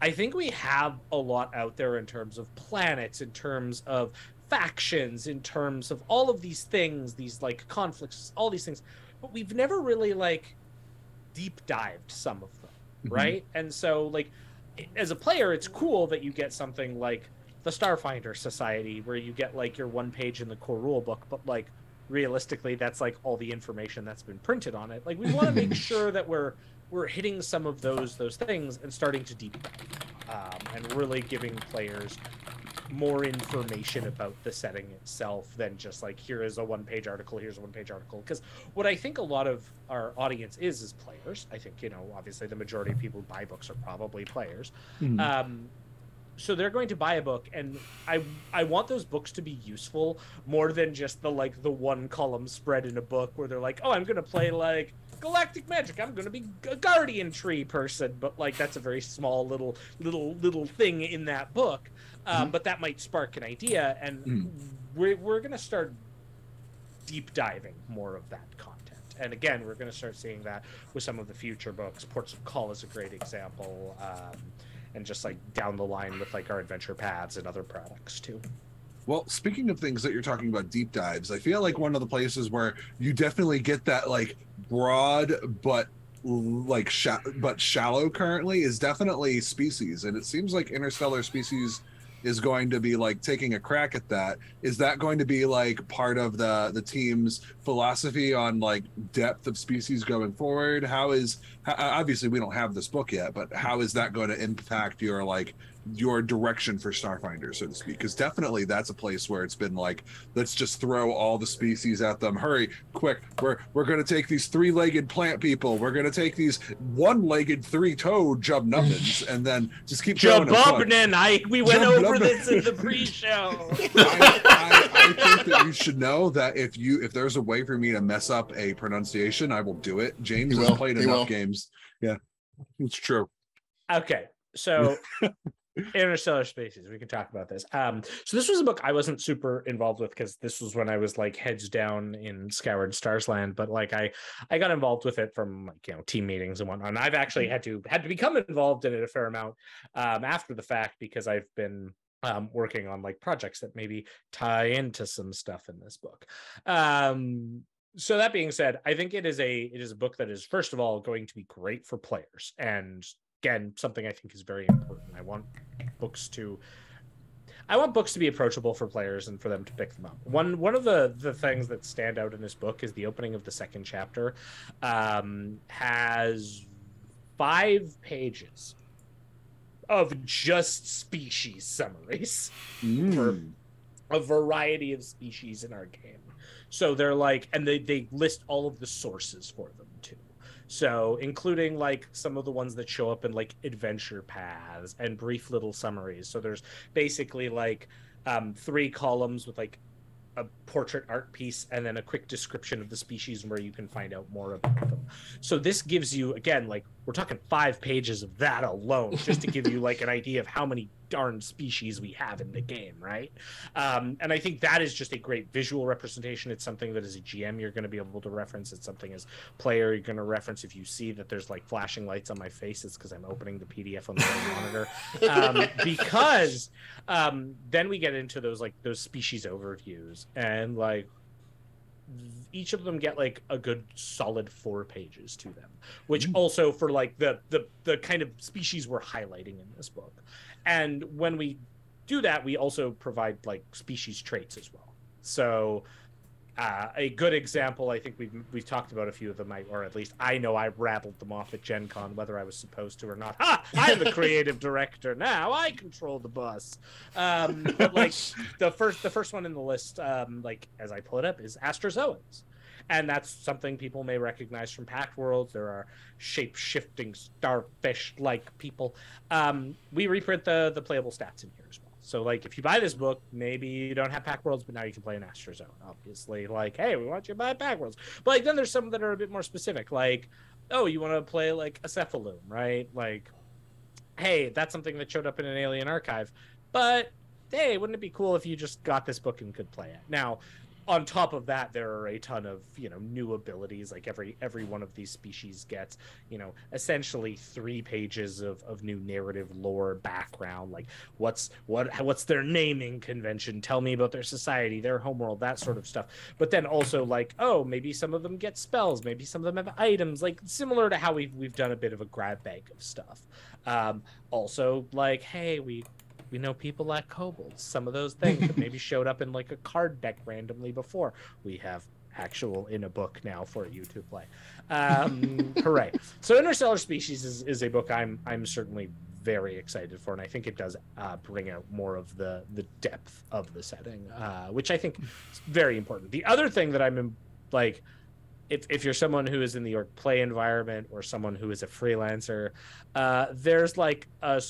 I think we have a lot out there in terms of planets, in terms of factions, in terms of all of these things, these like conflicts, all these things, but we've never really like deep dived some of them, Mhm. right? And so like as a player, it's cool that you get something like the Starfinder Society where you get like your one page in the core rule book, but like realistically that's like all the information that's been printed on it. Like we want to make sure that we're we're hitting some of those those things and starting to deep dive um, and really giving players more information about the setting itself than just like here is a one page article here's a one page article. Because what i think a lot of our audience is is players. I think you know obviously the majority of people who buy books are probably players. Mhm. um, so they're going to buy a book and i i want those books to be useful more than just the like the one column spread in a book where they're like oh i'm gonna play like galactic magic. I'm gonna be a guardian tree person. But like that's a very small little little little thing in that book um, but that might spark an idea and Mhm. we're, we're gonna start deep diving more of that content. And again, we're going to start seeing that with some of the future books. Ports of Call is a great example, um, and just like down the line with like our adventure paths and other products too. Well, speaking of things that you're talking about deep dives, I feel like one of the places where you definitely get that like broad but like sh- but shallow currently is definitely species and it seems like interstellar species is going to be like taking a crack at that is that going to be like part of the the team's philosophy on like depth of species going forward? How is how, obviously we don't have this book yet but how is that going to impact your like your direction for Starfinder, so to speak. Because definitely that's a place where it's been like, let's just throw all the species at them. Hurry, quick! We're we're gonna take these three-legged plant people. We're gonna take these one-legged, three-toed Jubnubbins, and then just keep throwing them. Jububnin, I we went over this in the pre-show. I, I, I think that you should know that if you if there's a way for me to mess up a pronunciation, I will do it. James He has will. played He enough will. games. Yeah, it's true. Okay, so interstellar species we can talk about this. Um so this was a book i wasn't super involved with because this was when i was like heads down in scoured stars land but like i i got involved with it from like you know team meetings and whatnot and i've actually had to had to become involved in it a fair amount um after the fact because i've been um, working on like projects that maybe tie into some stuff in this book. Um so that being said i think it is a it is a book that is first of all going to be great for players and again something i think is very important i want books to i want books to be approachable for players and for them to pick them up one one of the the things that stand out in this book is the opening of the second chapter um has five pages of just species summaries Mm. a variety of species in our game. So they're like, and they they list all of the sources for them. So including like some of the ones that show up in like adventure paths and brief little summaries. So there's basically like um, three columns with like a portrait art piece and then a quick description of the species and where you can find out more about them. So this gives you again like we're talking 5 pages of that alone just to give you like an idea of how many darn species we have in the game, right? Um, and I think that is just a great visual representation. It's something that as a GM you're going to be able to reference. It's something as player you're going to reference if you see that there's like flashing lights on my face. It's because I'm opening the PDF on the monitor. Um, because um, then we get into those like those species overviews and like each of them get like a good solid four pages to them which Mm. also for like the the the kind of species we're highlighting in this book and when we do that we also provide like species traits as well so uh, a good example i think we've we've talked about a few of them I, or at least i know i rattled them off at gen con whether i was supposed to or not. Ha! I'm the creative director now. I control the bus. Um, but like the first the first one in the list um, like as i pull it up is astrozoans and that's something people may recognize from Pact Worlds. There are shape-shifting starfish like people. Um, we reprint the the playable stats in here as well so like if you buy this book maybe you don't have Pact Worlds but now you can play an astrozoan obviously. Like hey we want you to buy Pact Worlds but like then there's some that are a bit more specific like oh you want to play like a cephalume right? Like hey that's something that showed up in an alien archive. But hey wouldn't it be cool if you just got this book and could play it? Now on top of that there are a ton of you know new abilities like every every one of these species gets you know essentially three pages of, of new narrative lore background like what's what what's their naming convention tell me about their society their homeworld that sort of stuff. But then also like oh maybe some of them get spells maybe some of them have items like similar to how we've we've done a bit of a grab bag of stuff. Um also like hey we we know people like kobolds. Some of those things that maybe showed up in like a card deck randomly before. We have actual in a book now for you to play. Um hooray so interstellar species is, is a book i'm i'm certainly very excited for and i think it does uh, bring out more of the the depth of the setting uh, which i think is very important. The other thing that i'm in, like if, if you're someone who is in the org play environment or someone who is a freelancer uh, there's like a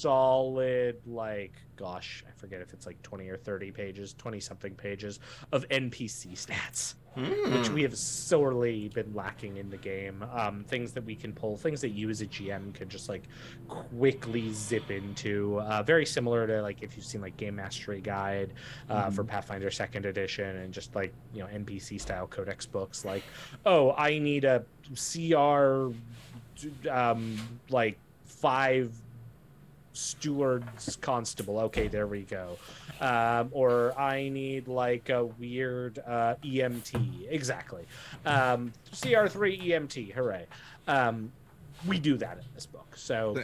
solid like gosh, I forget if it's like 20 or 30 pages, 20 something pages of NPC stats, which Hmm. we have sorely been lacking in the game. Um, things that we can pull, things that you as a GM can just like quickly zip into. Uh, very similar to like if you've seen like Game Mastery Guide uh, for Pathfinder Second Edition and just like you know NPC style codex books. Like, oh, I need a CR, um, like five stewards constable. Okay there we go. Um, or i need like a weird uh, emt exactly. Um, cr3 emt hooray. Um, we do that in this book so.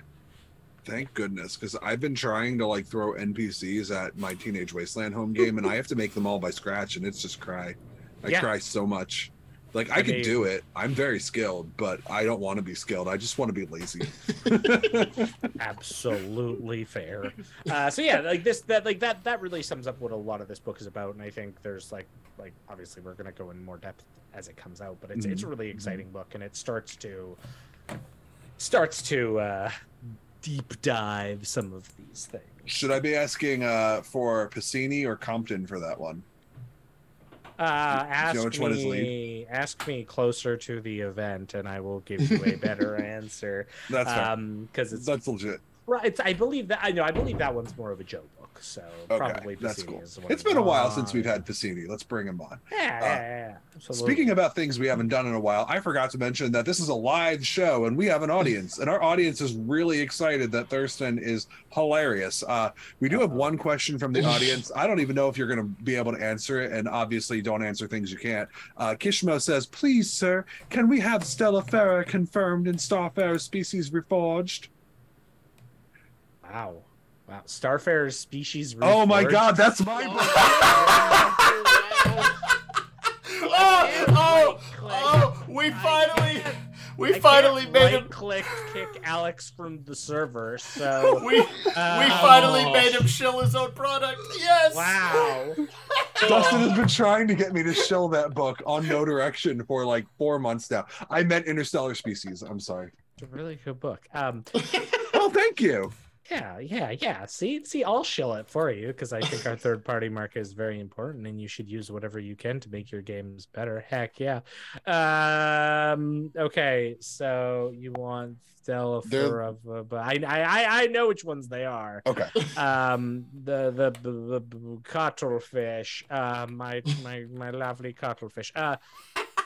Thank goodness, because I've been trying to like throw NPCs at my Teenage Wasteland home game, and I have to make them all by scratch, and it's just cry. I Yeah. cry so much. Like I, I can mean- do it. I'm very skilled, but I don't want to be skilled. I just want to be lazy. absolutely fair uh, so yeah like this that like that that really sums up what a lot of this book is about and i think there's like like obviously we're going to go in more depth as it comes out but it's it's a really exciting book and it starts to starts to uh deep dive some of these things Should I be asking uh, for Piscini or Compton for that one? Uh ask know which one is me ask me closer to the event and i will give you a better answer That's fair. um because it's That's legit. right it's, i believe that i know i believe that one's more of a joke book so Okay, probably that's Piscini cool. is the one It's been a while Uh, since we've had Piscini. Let's bring him on. Yeah, yeah, yeah, yeah. Speaking about things we haven't done in a while, I forgot to mention that this is a live show and we have an audience, and our audience is really excited that Thurston is hilarious. Uh, we do have one question from the audience. I don't even know if you're going to be able to answer it, and obviously don't answer things you can't. Uh, Kishmo says, "Please, sir, can we have Stellifera confirmed and Starfarer species reforged?" wow, wow, Starfarer's species. Oh my reforged? God, that's my oh, oh, Right-click. oh, we finally, we I finally made him. right-click kick Alex from the server. So We, we Uh, finally Oh. made him shill his own product. Yes. wow, Dustin has been trying to get me to shill that book on No Direction for like four months now. I meant Interstellar Species. I'm sorry. it's a really good book. Um, Oh, thank you. Yeah, yeah, yeah. See, see, I'll shill it for you because I think our third-party market is very important, and you should use whatever you can to make your games better. Heck yeah. Um. Okay, so you want Stellifera, but I, I, I- I know which ones they are. Okay. um the the the, the cuttlefish uh my my my lovely cuttlefish uh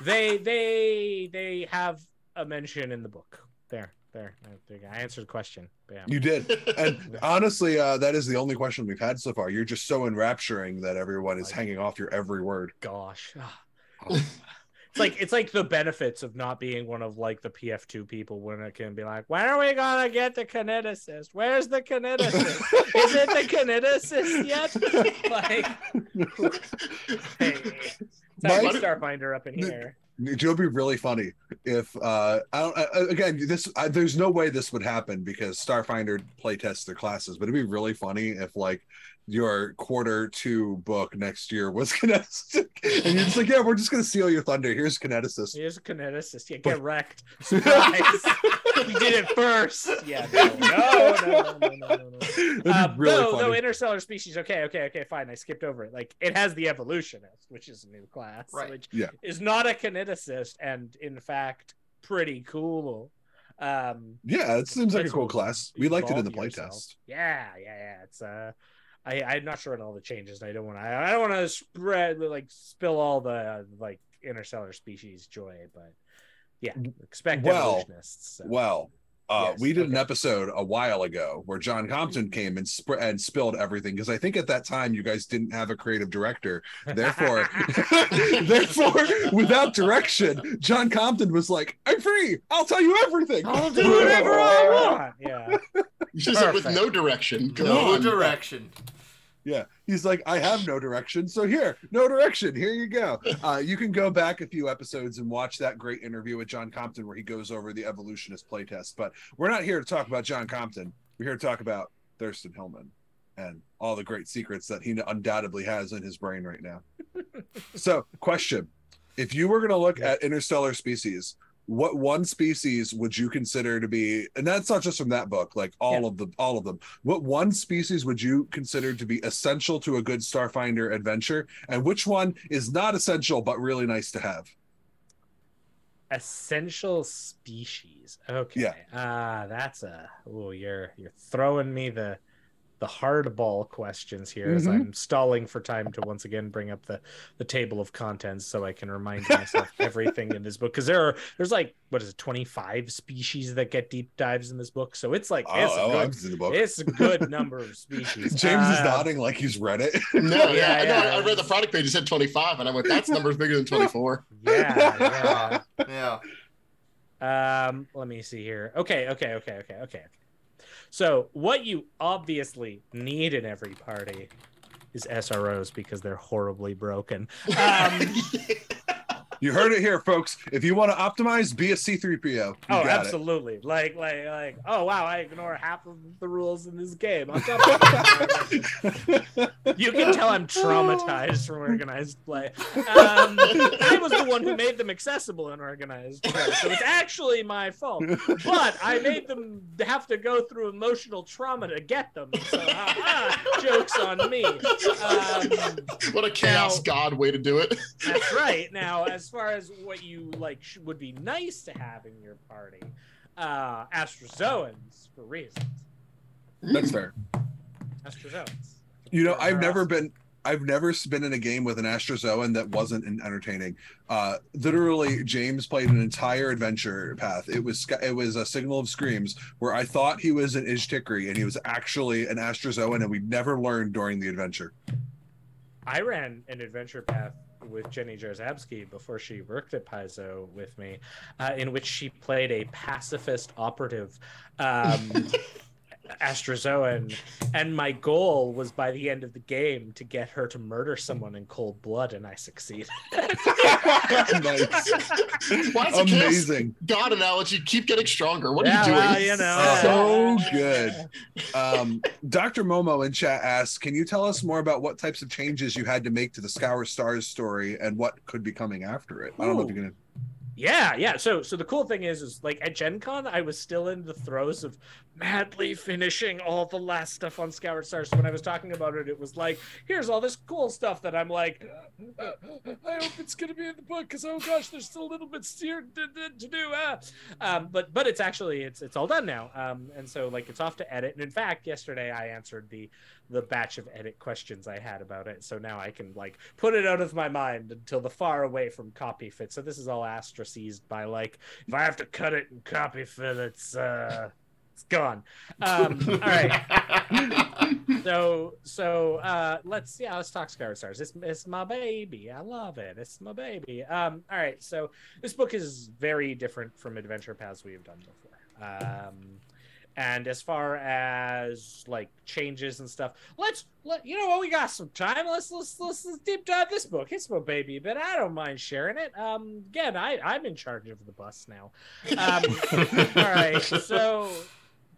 they they they have a mention in the book there there I think I answered the question Bam. You did. And honestly, uh, that is the only question we've had so far. You're just so enrapturing that everyone is hanging off your every word. gosh it's like it's like the benefits of not being one of like the pf2 people when it can be like when are we gonna get the kineticist where's the kineticist is it the kineticist yet like hey Sorry, Mike- Starfinder up in here. It would be really funny if uh I don't uh, again this uh, there's no way this would happen because Starfinder playtests their classes, but it'd be really funny if like your quarter two book next year was kinetic and you're just like yeah we're just gonna steal your thunder here's kineticist Here's a kineticist. Yeah, get wrecked. Surprise. we did it first. Yeah, no, no, no, no, no, no, no. That'd be Um, really no, funny. no, interstellar species. Okay, okay, okay, fine. I skipped over it. Like it has the evolutionist, which is a new class, Right. which Yeah. is not a kineticist, and in fact, pretty cool. Um, yeah it seems like a Nice cool little class we liked it in the evolve yourself. playtest Yeah, yeah, yeah. It's uh, I I'm not sure on all the changes. and I don't want to. I don't want to spread like spill all the like interstellar species joy, but yeah, expect Well, evolutionists. so. Well, uh, Yes, we did an episode a while ago where John Compton came and sp- and spilled everything because I think at that time you guys didn't have a creative director. Therefore, therefore, without direction, John Compton was like, "I'm free. I'll tell you everything. I'll do whatever I want. Yeah, You should say with no direction. Go No on. direction. Yeah, he's like, I have no direction, so here, no direction. Here you go. Uh, you can go back a few episodes and watch that great interview with John Compton where he goes over the evolutionist playtest. But we're not here to talk about John Compton. We're here to talk about Thurston Hillman and all the great secrets that he undoubtedly has in his brain right now. so, question: If you were going to look at interstellar species, what one species would you consider to be and that's not just from that book like all Yeah. of the all of them what one species would you consider to be essential to a good starfinder adventure and which one is not essential but really nice to have essential species. Okay. Yeah. Ah, that's a. Oh, you're you're throwing me the the hardball questions here as Mhm. I'm stalling for time to once again bring up the the table of contents so I can remind myself everything in this book because there are there's like what is it 25 species that get deep dives in this book so it's like it's, oh, a, I've good, seen the book it's a good number of species james is Uh, nodding like he's read it No, yeah, Yeah, I know. yeah. I read the product page. It said 25, and I went, "That's numbers bigger than 24." yeah, yeah. Yeah. Um, let me see here. Okay, okay, okay, okay, okay. So, what you obviously need in every party is SROs because they're horribly broken. Um, you heard it here folks if you want to optimize be a c3po you oh, got it. absolutely. Like, like, like. Oh, wow! I ignore half of the rules in this game. On top of you can tell I'm traumatized from organized play. Um, I was the one who made them accessible in organized play, so it's actually my fault. But I made them have to go through emotional trauma to get them. So, ah, jokes on me. Um, what a chaos Now- god way to do it. that's right. Now, as far as what you like sh- would be nice to have in your party, uh, Astrozoans for reasons. that's fair Astrozoans. You know, I've never awesome. been I've never been in a game with an Astrozoan that wasn't en- entertaining. Uh, literally, James played an entire adventure path. It was it was a Signal of Screams where I thought he was an Ishtikri and he was actually an Astrozoan, and we never learned during the adventure. I ran an adventure path with Jenny Jarzabski before she worked at Paizo with me, uh, in which she played a pacifist operative, um, Astrozoan, and my goal was by the end of the game to get her to murder someone in cold blood, and I succeeded. nice, Why does the chaos amazing, god analogy keep getting stronger? What are you doing? well, you know. so good. Um, Dr. Momo in chat asks, "Can you tell us more about what types of changes you had to make to the Scoured Stars story and what could be coming after it?" I don't know if you're gonna. Yeah, yeah. So so the cool thing is is like at Gen Con, I was still in the throes of madly finishing all the last stuff on Scoured Stars. So when I was talking about it, it was like, here's all this cool stuff that I'm like, "Uh, I hope it's gonna be in the book because oh gosh, there's still a little bit to, to, to do. Ah. Um, but but it's actually it's it's all done now. Um, and so like it's off to edit. And in fact, yesterday I answered the the batch of edit questions I had about it. So now I can like put it out of my mind until the far away from copy fit. So this is all astracized by like if I have to cut it and copy fit, it's uh it's gone. Um all right. So so uh let's yeah, let's talk Scoured Stars. It's it's my baby. I love it. It's my baby. Um all right, so this book is very different from adventure paths we've done before. Um and as far as like changes and stuff, let's let you know what we got some time. Let's let's let's, let's deep dive this book. It's my baby, but I don't mind sharing it. Um, again, I I'm in charge of the bus now. Um, all right, so.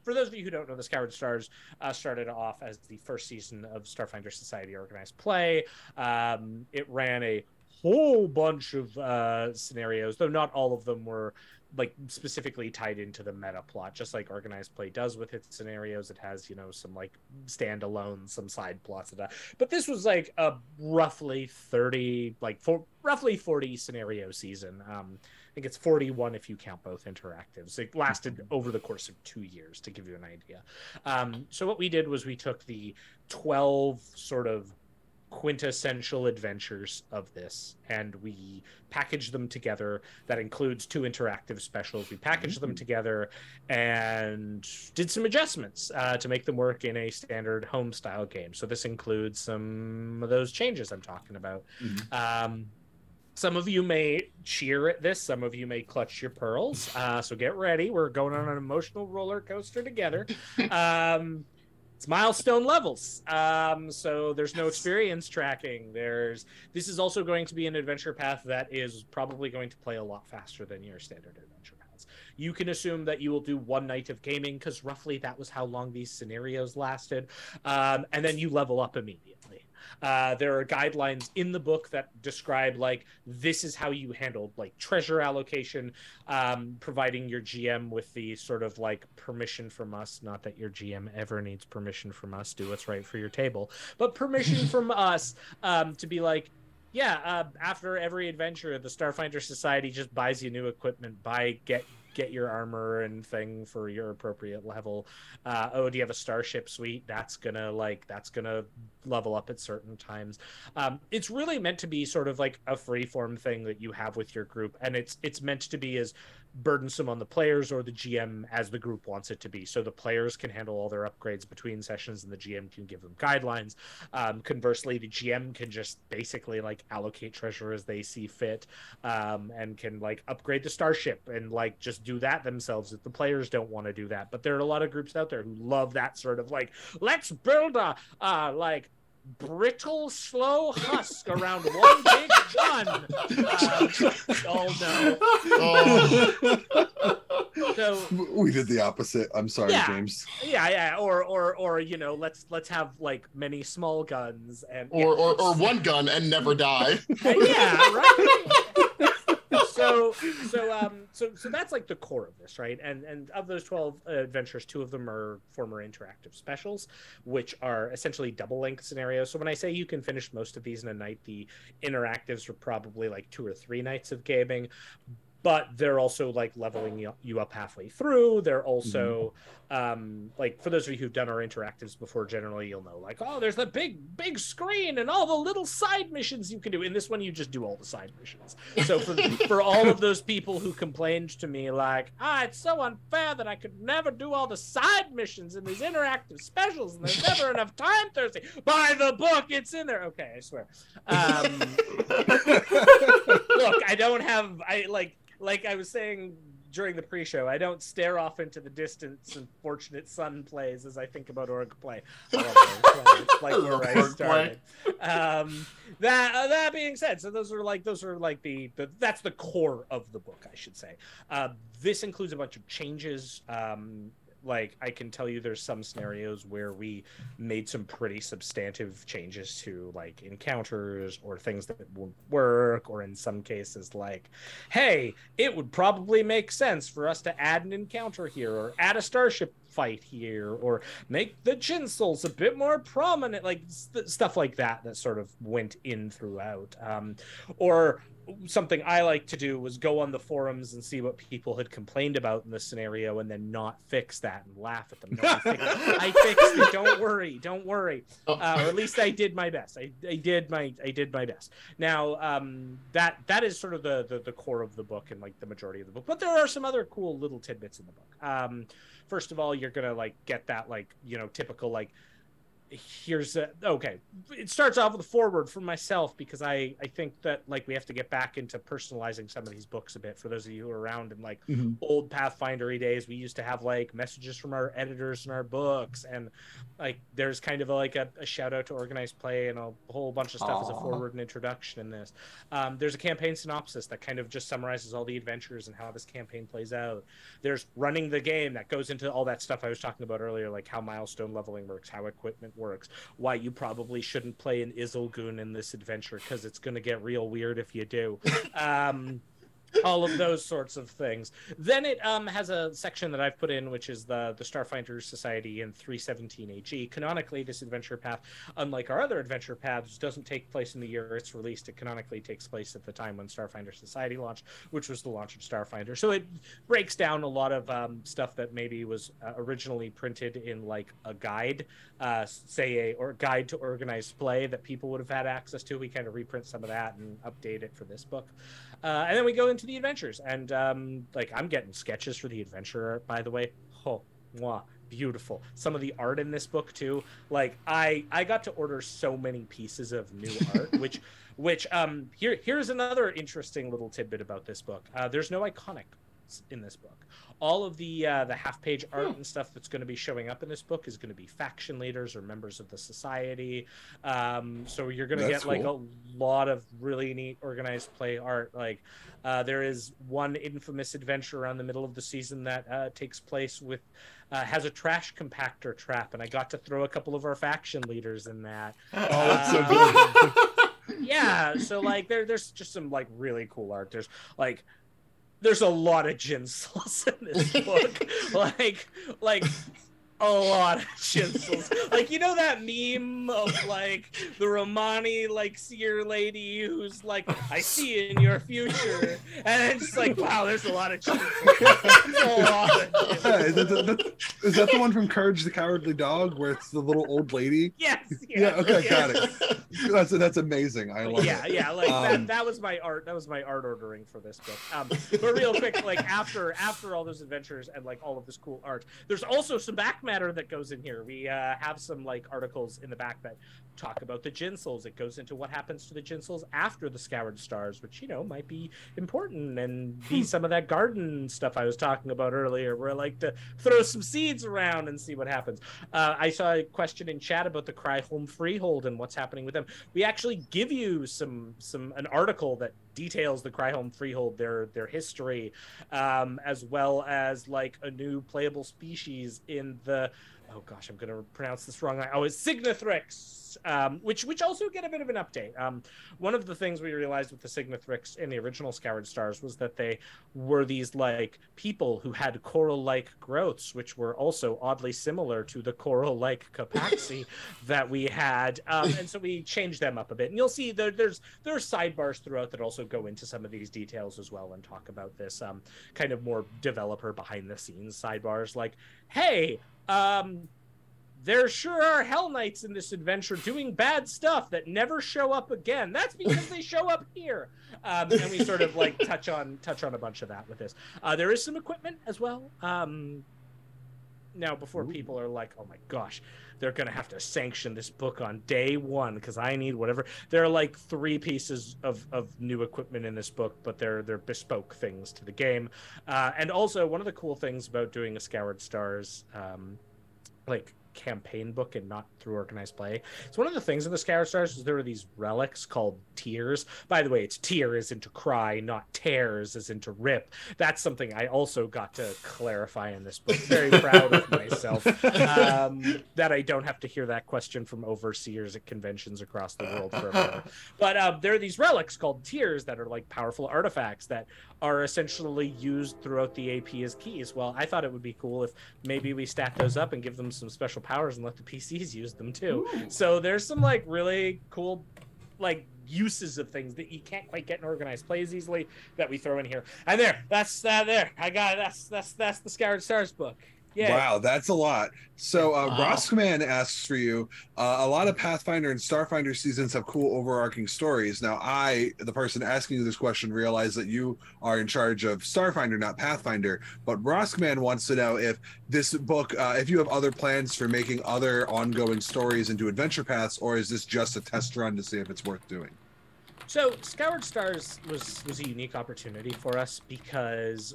For those of you who don't know, the Scoured Stars uh, started off as the first season of Starfinder Society organized play. Um, it ran a whole bunch of uh, scenarios, though not all of them were like specifically tied into the meta plot just like organized play does with its scenarios. It has you know some like standalone some side plots and that. But this was like a roughly 30 like for roughly 40 scenario season. Um i think it's 41 if you count both interactives. It lasted over the course of two years to give you an idea. Um so what we did was we took the 12 sort of quintessential adventures of this and we packaged them together. That includes two interactive specials. We packaged them together and did some adjustments uh, to make them work in a standard home style game. So this includes some of those changes i'm talking about. Um, some of you may cheer at this. Some of you may clutch your pearls. Uh, so get ready. We're going on an emotional roller coaster together. Um, it's milestone levels. Um so there's no experience tracking. There's this is also going to be an adventure path that is probably going to play a lot faster than your standard adventure paths. You can assume that you will do one night of gaming because roughly that was how long these scenarios lasted. Um and then you level up immediately Uh, there are guidelines in the book that describe like this is how you handle like treasure allocation, um, providing your GM with the sort of like permission from us. Not that your GM ever needs permission from us. Do what's right for your table, but permission from us um, to be like, yeah. Uh, after every adventure, the Starfinder Society just buys you new equipment. Buy get get your armor and thing for your appropriate level. Uh, oh, do you have a starship suite? That's gonna like that's gonna level up at certain times. Um, it's really meant to be sort of like a freeform thing that you have with your group, and it's it's meant to be as burdensome on the players or the GM as the group wants it to be. So the players can handle all their upgrades between sessions, and the GM can give them guidelines. Um, conversely, the GM can just basically like allocate treasure as they see fit, um, and can like upgrade the starship and like just do that themselves if the players don't want to do that. But there are a lot of groups out there who love that sort of like let's build a uh, like brittle, slow husk around one big gun. Uh, oh no! Oh, So We did the opposite. I'm sorry, Yeah. James. yeah, yeah, or or or you know, let's let's have like many small guns and or, or or one gun and never die. Yeah, right. So so um so so that's like the core of this right? And and of those 12 uh, adventures two of them are former interactive specials which are essentially double length scenarios. So when i say you can finish most of these in a night the interactives are probably like two or three nights of gaming but they're also like leveling you, up halfway through. They're also um like for those of you who've done our interactives before generally you'll know like oh there's the big big screen and all the little side missions you can do. In this one you just do all the side missions. So for for all of those people who complained to me like ah it's so unfair that i could never do all the side missions in these interactive specials and there's never enough time thursday buy the book it's in there. Okay i swear. Um look i don't have i like like i was saying during the pre-show i don't stare off into the distance and fortunate sun plays as i think about org play. I love Org Play. It's like where i started. Um that uh, that being said so those are like those are like the, the that's the core of the book i should say. Uh, this includes a bunch of changes. Um like I can tell you there's some scenarios where we made some pretty substantive changes to like encounters or things that won't work, or in some cases, like, hey, it would probably make sense for us to add an encounter here or add a starship fight here or make the jinsuls a bit more prominent like st- stuff like that that sort of went in throughout. Um, or something I like to do was go on the forums and see what people had complained about in the scenario and then not fix that and laugh at them. No, I, fixed, I fixed it. Don't worry. Don't worry. Oh. Uh, or at least I did my best. I, I did my I did my best. Now um, that that is sort of the, the the core of the book and like the majority of the book. But there are some other cool little tidbits in the book. Um, first of all, you're gonna like get that like you know typical like here's a, okay. It starts off with a forward from myself because i i think that like we have to get back into personalizing some of these books a bit for those of you who are around in like Mhm. old pathfindery days. We used to have like messages from our editors in our books and like there's kind of a, like a, a shout out to organized play and a whole bunch of stuff as a forward and introduction in this. Um, there's a campaign synopsis that kind of just summarizes all the adventures and how this campaign plays out. There's running the game that goes into all that stuff I was talking about earlier, like how milestone leveling works, how equipment works, why you probably shouldn't play an Isilgoon in this adventure because it's going to get real weird if you do. Um, all of those sorts of things. Then it um, has a section that I've put in, which is the the Starfinder Society in 317 AG. Canonically, this adventure path, unlike our other adventure paths, doesn't take place in the year it's released. It canonically takes place at the time when Starfinder Society launched, which was the launch of Starfinder. So it breaks down a lot of um, stuff that maybe was uh, originally printed in like a guide, uh, say a or guide to organized play that people would have had access to. We kind of reprint some of that and update it for this book. Uh, and then we go into the adventures, and um, like I'm getting sketches for the adventure, by the way. Oh, mwah, beautiful. Some of the art in this book too. Like I, I got to order so many pieces of new art, which, which um, here, here's another interesting little tidbit about this book. Uh, there's no iconic in this book. All of the uh, the half page art and stuff that's going to be showing up in this book is going to be faction leaders or members of the society. Um, so you're going to get like a lot of really neat organized play art. Like uh, there is one infamous adventure around the middle of the season that uh, takes place with uh, has a trash compactor trap, and I got to throw a couple of our faction leaders in that. Oh, that's so good. yeah so like there there's just some like really cool art there's like there's a lot of jinsuls in this book. Like like a lot of jinsuls like you know that meme of like the romani like seer lady who's like i see in your future and it's like wow there's a lot of jinsuls. There's a lot of Yeah, is, that the, that, is that the one from Courage the Cowardly Dog where it's the little old lady? yes Yeah, okay, yes. got it. That's that's amazing. I love yeah, it. yeah, yeah. like Um, that. That was my art. That was my art ordering for this book. Um, but real quick, like after after all those adventures and like all of this cool art, there's also some back matter that goes in here. We uh, have some like articles in the back that talk about the jinsuls. It goes into what happens to the jinsuls after the scoured stars, which you know might be important and be some of that garden stuff I was talking about earlier, where I like to throw some seeds around and see what happens. Uh, I saw a question in chat about the Cry Home Freehold and what's happening with them we actually give you some some an article that details the Cryhome Freehold, their their history, um, as well as like a new playable species in the oh gosh, I'm gonna pronounce this wrong. Oh, it's Signathrix, um, which which also get a bit of an update. Um, one of the things we realized with the Signathrix in the original Scoured Stars was that they were these like people who had coral-like growths, which were also oddly similar to the coral-like Capaxi that we had, um, and so we changed them up a bit. And you'll see there, there's there are sidebars throughout that also go into some of these details as well and talk about this um, kind of more developer behind the scenes sidebars, like, hey, um, there sure are Hell Knights in this adventure doing bad stuff that never show up again. That's because they show up here. Um, and we sort of like touch on touch on a bunch of that with this. Uh, there is some equipment as well. Um, now, before people are like, "Oh my gosh, they're gonna have to sanction this book on day one because I need whatever." There are like three pieces of, of new equipment in this book, but they're they're bespoke things to the game. Uh, and also, one of the cool things about doing a Scoured Stars, um, like campaign book and not through organized play. So one of the things in the Scoured Stars is there are these relics called tears. By the way, it's tear is into cry, not tears is into rip. That's something I also got to clarify in this book. Very proud of myself um, that I don't have to hear that question from overseers at conventions across the world forever. But uh, there are these relics called tears that are like powerful artifacts that are essentially used throughout the AP as keys. Well, I thought it would be cool if maybe we stack those up and give them some special powers and let the PCs use them too. So there's some like really cool like uses of things that you can't quite get in organized plays easily that we throw in here. And there, that's uh, there. I got it. That's that's that's the Scoured Stars book. Yeah. Wow, that's a lot. So, uh, Wow. Roskman asks for you. Uh, a lot of Pathfinder and Starfinder seasons have cool overarching stories. Now, I, the person asking you this question, realize that you are in charge of Starfinder, not Pathfinder. But Roskman wants to know if this book, uh, if you have other plans for making other ongoing stories into adventure paths, or is this just a test run to see if it's worth doing? So Scoured Stars was was a unique opportunity for us because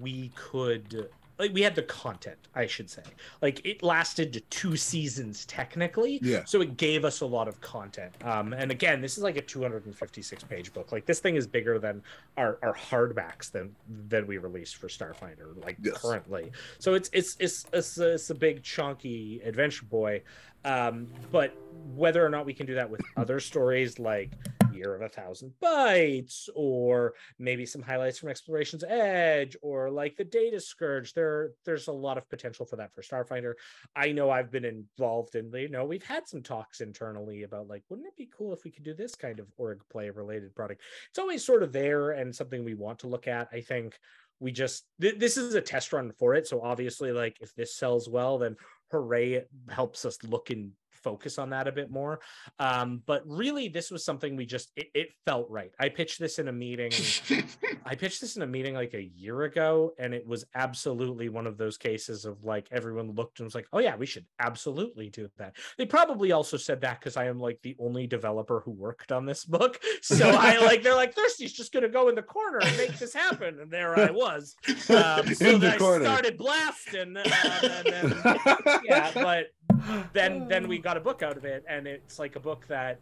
we could like we had the content, I should say. Like it lasted two seasons technically. Yeah. So it gave us a lot of content. Um, and again, this is like a 256 page book. Like this thing is bigger than our, our hardbacks than than we released for Starfinder, like Yes. currently. So it's it's it's it's a, it's a big chunky adventure boy. Um, but whether or not we can do that with other stories like Year of a Thousand Bites, or maybe some highlights from Exploration's Edge, or like the Data Scourge. There, there's a lot of potential for that for Starfinder. I know I've been involved in, you know, we've had some talks internally about like, wouldn't it be cool if we could do this kind of org play related product? It's always sort of there and something we want to look at. I think we just th- this is a test run for it. So obviously, like if this sells well, then hooray, it helps us look and focus on that a bit more. Um, but really, this was something we just it, it felt right. I pitched this in a meeting. I pitched this in a meeting like a year ago, and it was absolutely one of those cases of like everyone looked and was like, "Oh yeah, we should absolutely do that." They probably also said that because I am like the only developer who worked on this book, so I like they're like Thirsty's just gonna go in the corner and make this happen, and there I was. Um, so In the I corner. started blasting, uh, and then yeah, but then then we mm. got a book out of it, and it's like a book that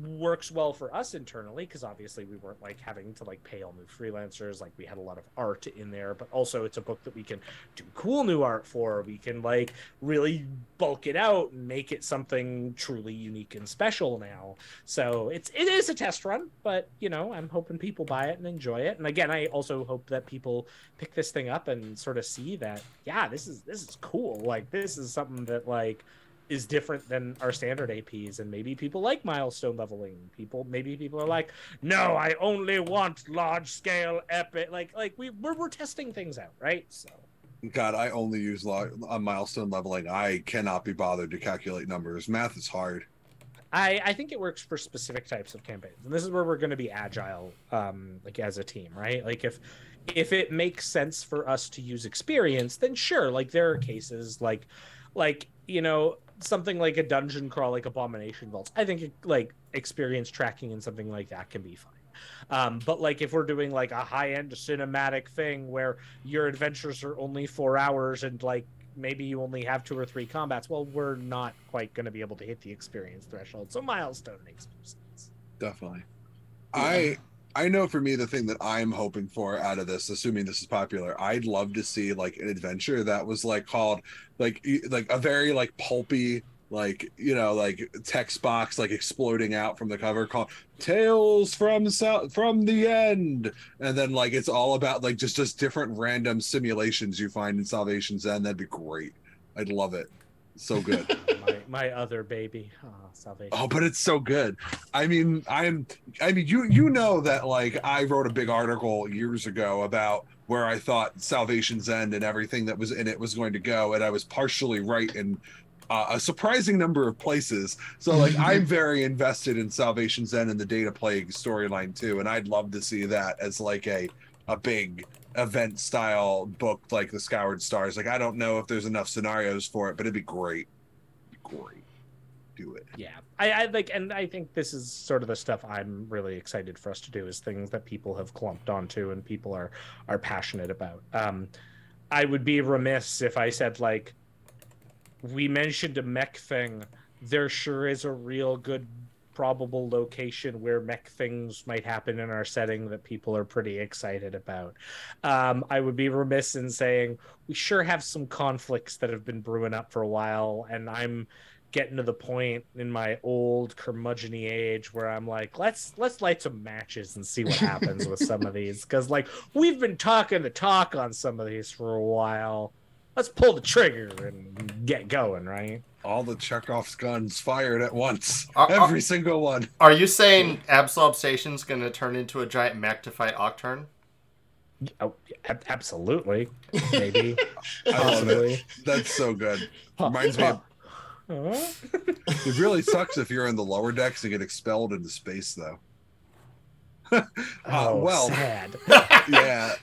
works well for us internally because obviously we weren't like having to like pay all new freelancers like we had a lot of art in there but also it's a book that we can do cool new art for. We can like really bulk it out and make it something truly unique and special now. So it's it is a test run but you know i'm hoping people buy it and enjoy it. And again i also hope that people pick this thing up and sort of see that yeah this is this is cool. Like this is something that like is different than our standard APs, and maybe people like milestone leveling. People, maybe people are like, no, I only want large scale epic. Like, like we we're, we're testing things out, right? So God, I only use lo- on milestone leveling. I cannot be bothered to calculate numbers. Math is hard. I I think it works for specific types of campaigns, and this is where we're going to be agile, um, like as a team, right? Like if if it makes sense for us to use experience, then sure. Like there are cases like like you know something like a dungeon crawl like abomination vaults. I think like experience tracking and something like that can be fine. Um, but like if we're doing like a high-end cinematic thing where your adventures are only four hours and like maybe you only have two or three combats well we're not quite going to be able to hit the experience threshold. So milestone makes sense. Definitely. I I know for me the thing that I'm hoping for out of this, assuming this is popular, I'd love to see like an adventure that was like called like like a very like pulpy like you know like text box like exploding out from the cover called tales from south from the end. And then like it's all about like just just different random simulations you find in salvation's end that'd be great. I'd love it so good my, my other baby oh, salvation Oh, but it's so good. I mean, I'm I mean, you you know that like I wrote a big article years ago about where I thought Salvation's End and everything that was in it was going to go, and I was partially right in uh, a surprising number of places. So like I'm very invested in Salvation's End and the Data Plague storyline too, and I'd love to see that as like a a big event style book like the Scoured Stars. Like I don't know if there's enough scenarios for it, but it'd be great. Great. Do it. yeah I, I like and i think this is sort of the stuff i'm really excited for us to do is things that people have clumped onto and people are are passionate about um i would be remiss if i said like we mentioned a mech thing there sure is a real good probable location where mech things might happen in our setting that people are pretty excited about um, i would be remiss in saying we sure have some conflicts that have been brewing up for a while and i'm getting to the point in my old curmudgeony age where I'm like, let's let's light some matches and see what happens with some of these. Because like we've been talking the talk on some of these for a while. Let's pull the trigger and get going, right? all the Chekhov's guns fired at once. Uh, uh- Every single one. Are you saying Absalom Station's going to turn into a giant mech to fight Octurne? Oh, ab- absolutely, maybe, I love it. possibly. That's so good. Reminds me of, it really sucks if you're in the lower decks and get expelled into space though. Uh, oh, well, sad. yeah.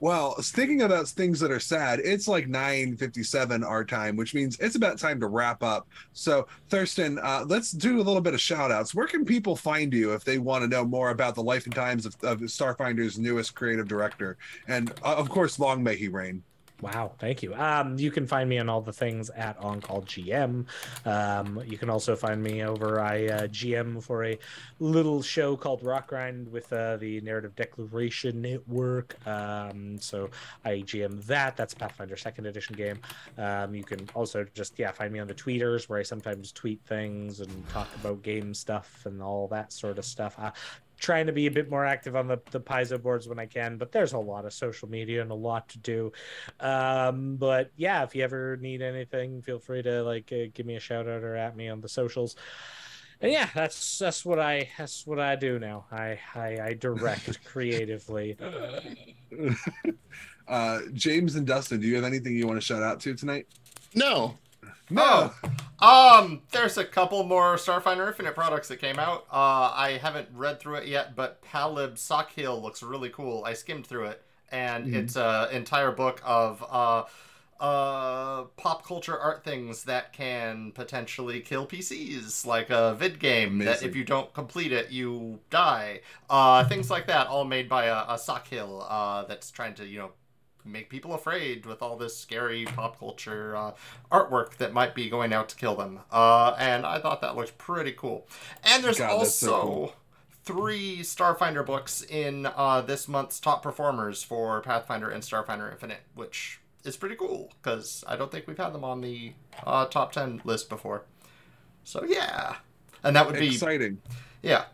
Well, thinking about things that are sad, it's like 9:57 our time, which means it's about time to wrap up. So, Thurston, uh, let's do a little bit of shout outs. Where can people find you if they want to know more about the life and times of, of Starfinder's newest creative director? And uh, of course, long may he reign. Wow, thank you. Um, you can find me on all the things at On Call GM. Um, you can also find me over I uh, GM for a little show called Rock Grind with uh, the Narrative Declaration Network. Um, so I GM that. That's Pathfinder Second Edition game. Um, you can also just yeah find me on the tweeters where I sometimes tweet things and talk about game stuff and all that sort of stuff. Uh, trying to be a bit more active on the, the Paizo boards when I can, but there's a lot of social media and a lot to do. Um, but yeah, if you ever need anything, feel free to like uh, give me a shout out or at me on the socials. And yeah, that's that's what I that's what I do now. I I, I direct creatively. uh, James and Dustin, do you have anything you want to shout out to tonight? No. No. Oh, um, there's a couple more Starfinder Infinite products that came out. Uh, I haven't read through it yet, but Palib Sockhill looks really cool. I skimmed through it, and Mhm. it's an entire book of uh, uh, pop culture art things that can potentially kill PCs, like a vid game that if you don't complete it, you die. Uh, things like that, all made by a, a Sockhill uh, that's trying to, you know, make people afraid with all this scary pop culture uh, artwork that might be going out to kill them. Uh, and I thought that looked pretty cool. And there's God, that's so also cool. three Starfinder books in uh, this month's top performers for Pathfinder and Starfinder Infinite, which is pretty cool because I don't think we've had them on the uh, top 10 list before. So, yeah. And that would be, Exciting. yeah.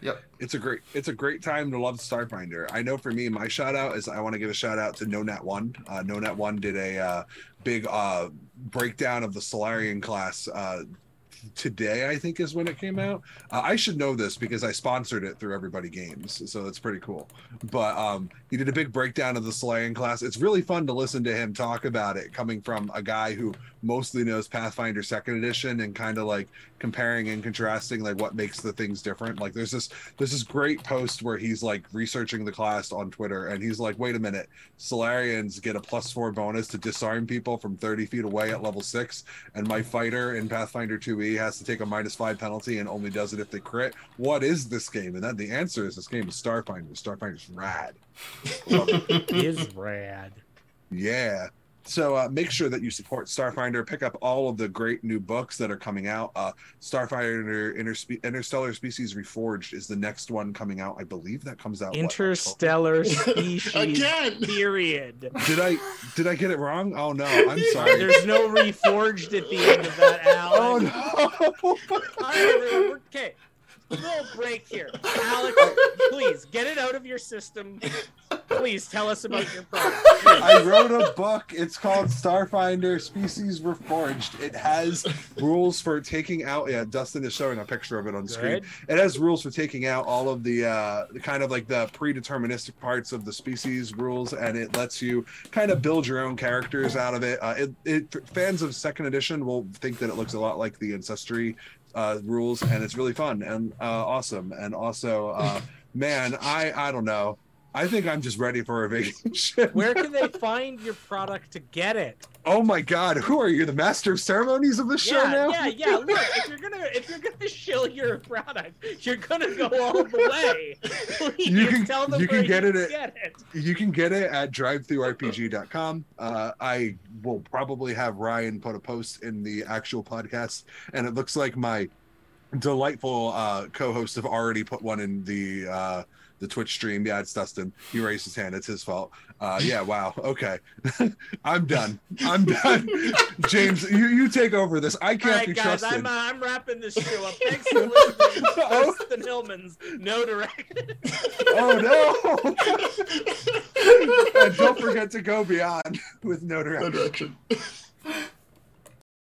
Yep. It's a great it's a great time to love Starfinder. I know for me, my shout out is I want to give a shout out to Nonat1. Uh, Nonat1 did a uh, big uh, breakdown of the Solarian class uh, today. I think is when it came out. Uh, I should know this because I sponsored it through Everybody Games, so that's pretty cool. But um, he did a big breakdown of the Solarian class. It's really fun to listen to him talk about it, coming from a guy who mostly knows Pathfinder Second Edition and kind of like comparing and contrasting like what makes the things different. Like there's this there's this great post where he's like researching the class on Twitter and he's like, wait a minute, Solarians get a plus four bonus to disarm people from 30 feet away at level six, and my fighter in Pathfinder 2E has to take a minus five penalty and only does it if they crit. What is this game? And then the answer is this game is Starfinder. Starfinder's rad. Love it. is rad. Yeah. So uh, make sure that you support Starfinder. Pick up all of the great new books that are coming out. Uh, Starfinder Interspe- Interstellar Species Reforged is the next one coming out. I believe that comes out. what, Interstellar species. Again. Period. Did I did I get it wrong? Oh no, I'm sorry. There's no reforged at the end of that, Al. oh no. All right, okay. Little break here. Alex, please get it out of your system. Please tell us about your product. Please. I wrote a book. It's called Starfinder Species Reforged. It has rules for taking out. Yeah, Dustin is showing a picture of it on the screen. It has rules for taking out all of the uh, the kind of like the predeterministic parts of the species rules, and it lets you kind of build your own characters out of it. Uh, it, it fans of second edition will think that it looks a lot like the ancestry uh, rules, and it's really fun and uh, awesome. And also, uh, man, I I don't know. I think I'm just ready for a vacation. Where can they find your product to get it? Oh my God! Who are you, the master of ceremonies of the show yeah, now? yeah, yeah. Look, if you're gonna if you're gonna shill your product, you're gonna go all the way. Please You can- tell them you can where get you it at- get it. You can get it at drivethrurpg.com. Uh, I will probably have Ryan put a post in the actual podcast, and it looks like my delightful uh, co-hosts have already put one in the uh, the Twitch stream. Yeah, it's Dustin. He raised his hand. It's his fault. Uh, yeah. Wow. Okay. I'm done. I'm done. James, you, you take over this. I can't right, be guys, trusted. I'm uh, I'm wrapping this show up. Thanks for listening. Oh. Dustin Hillman's no direct. oh no! and don't forget to go beyond with no No direction. direction.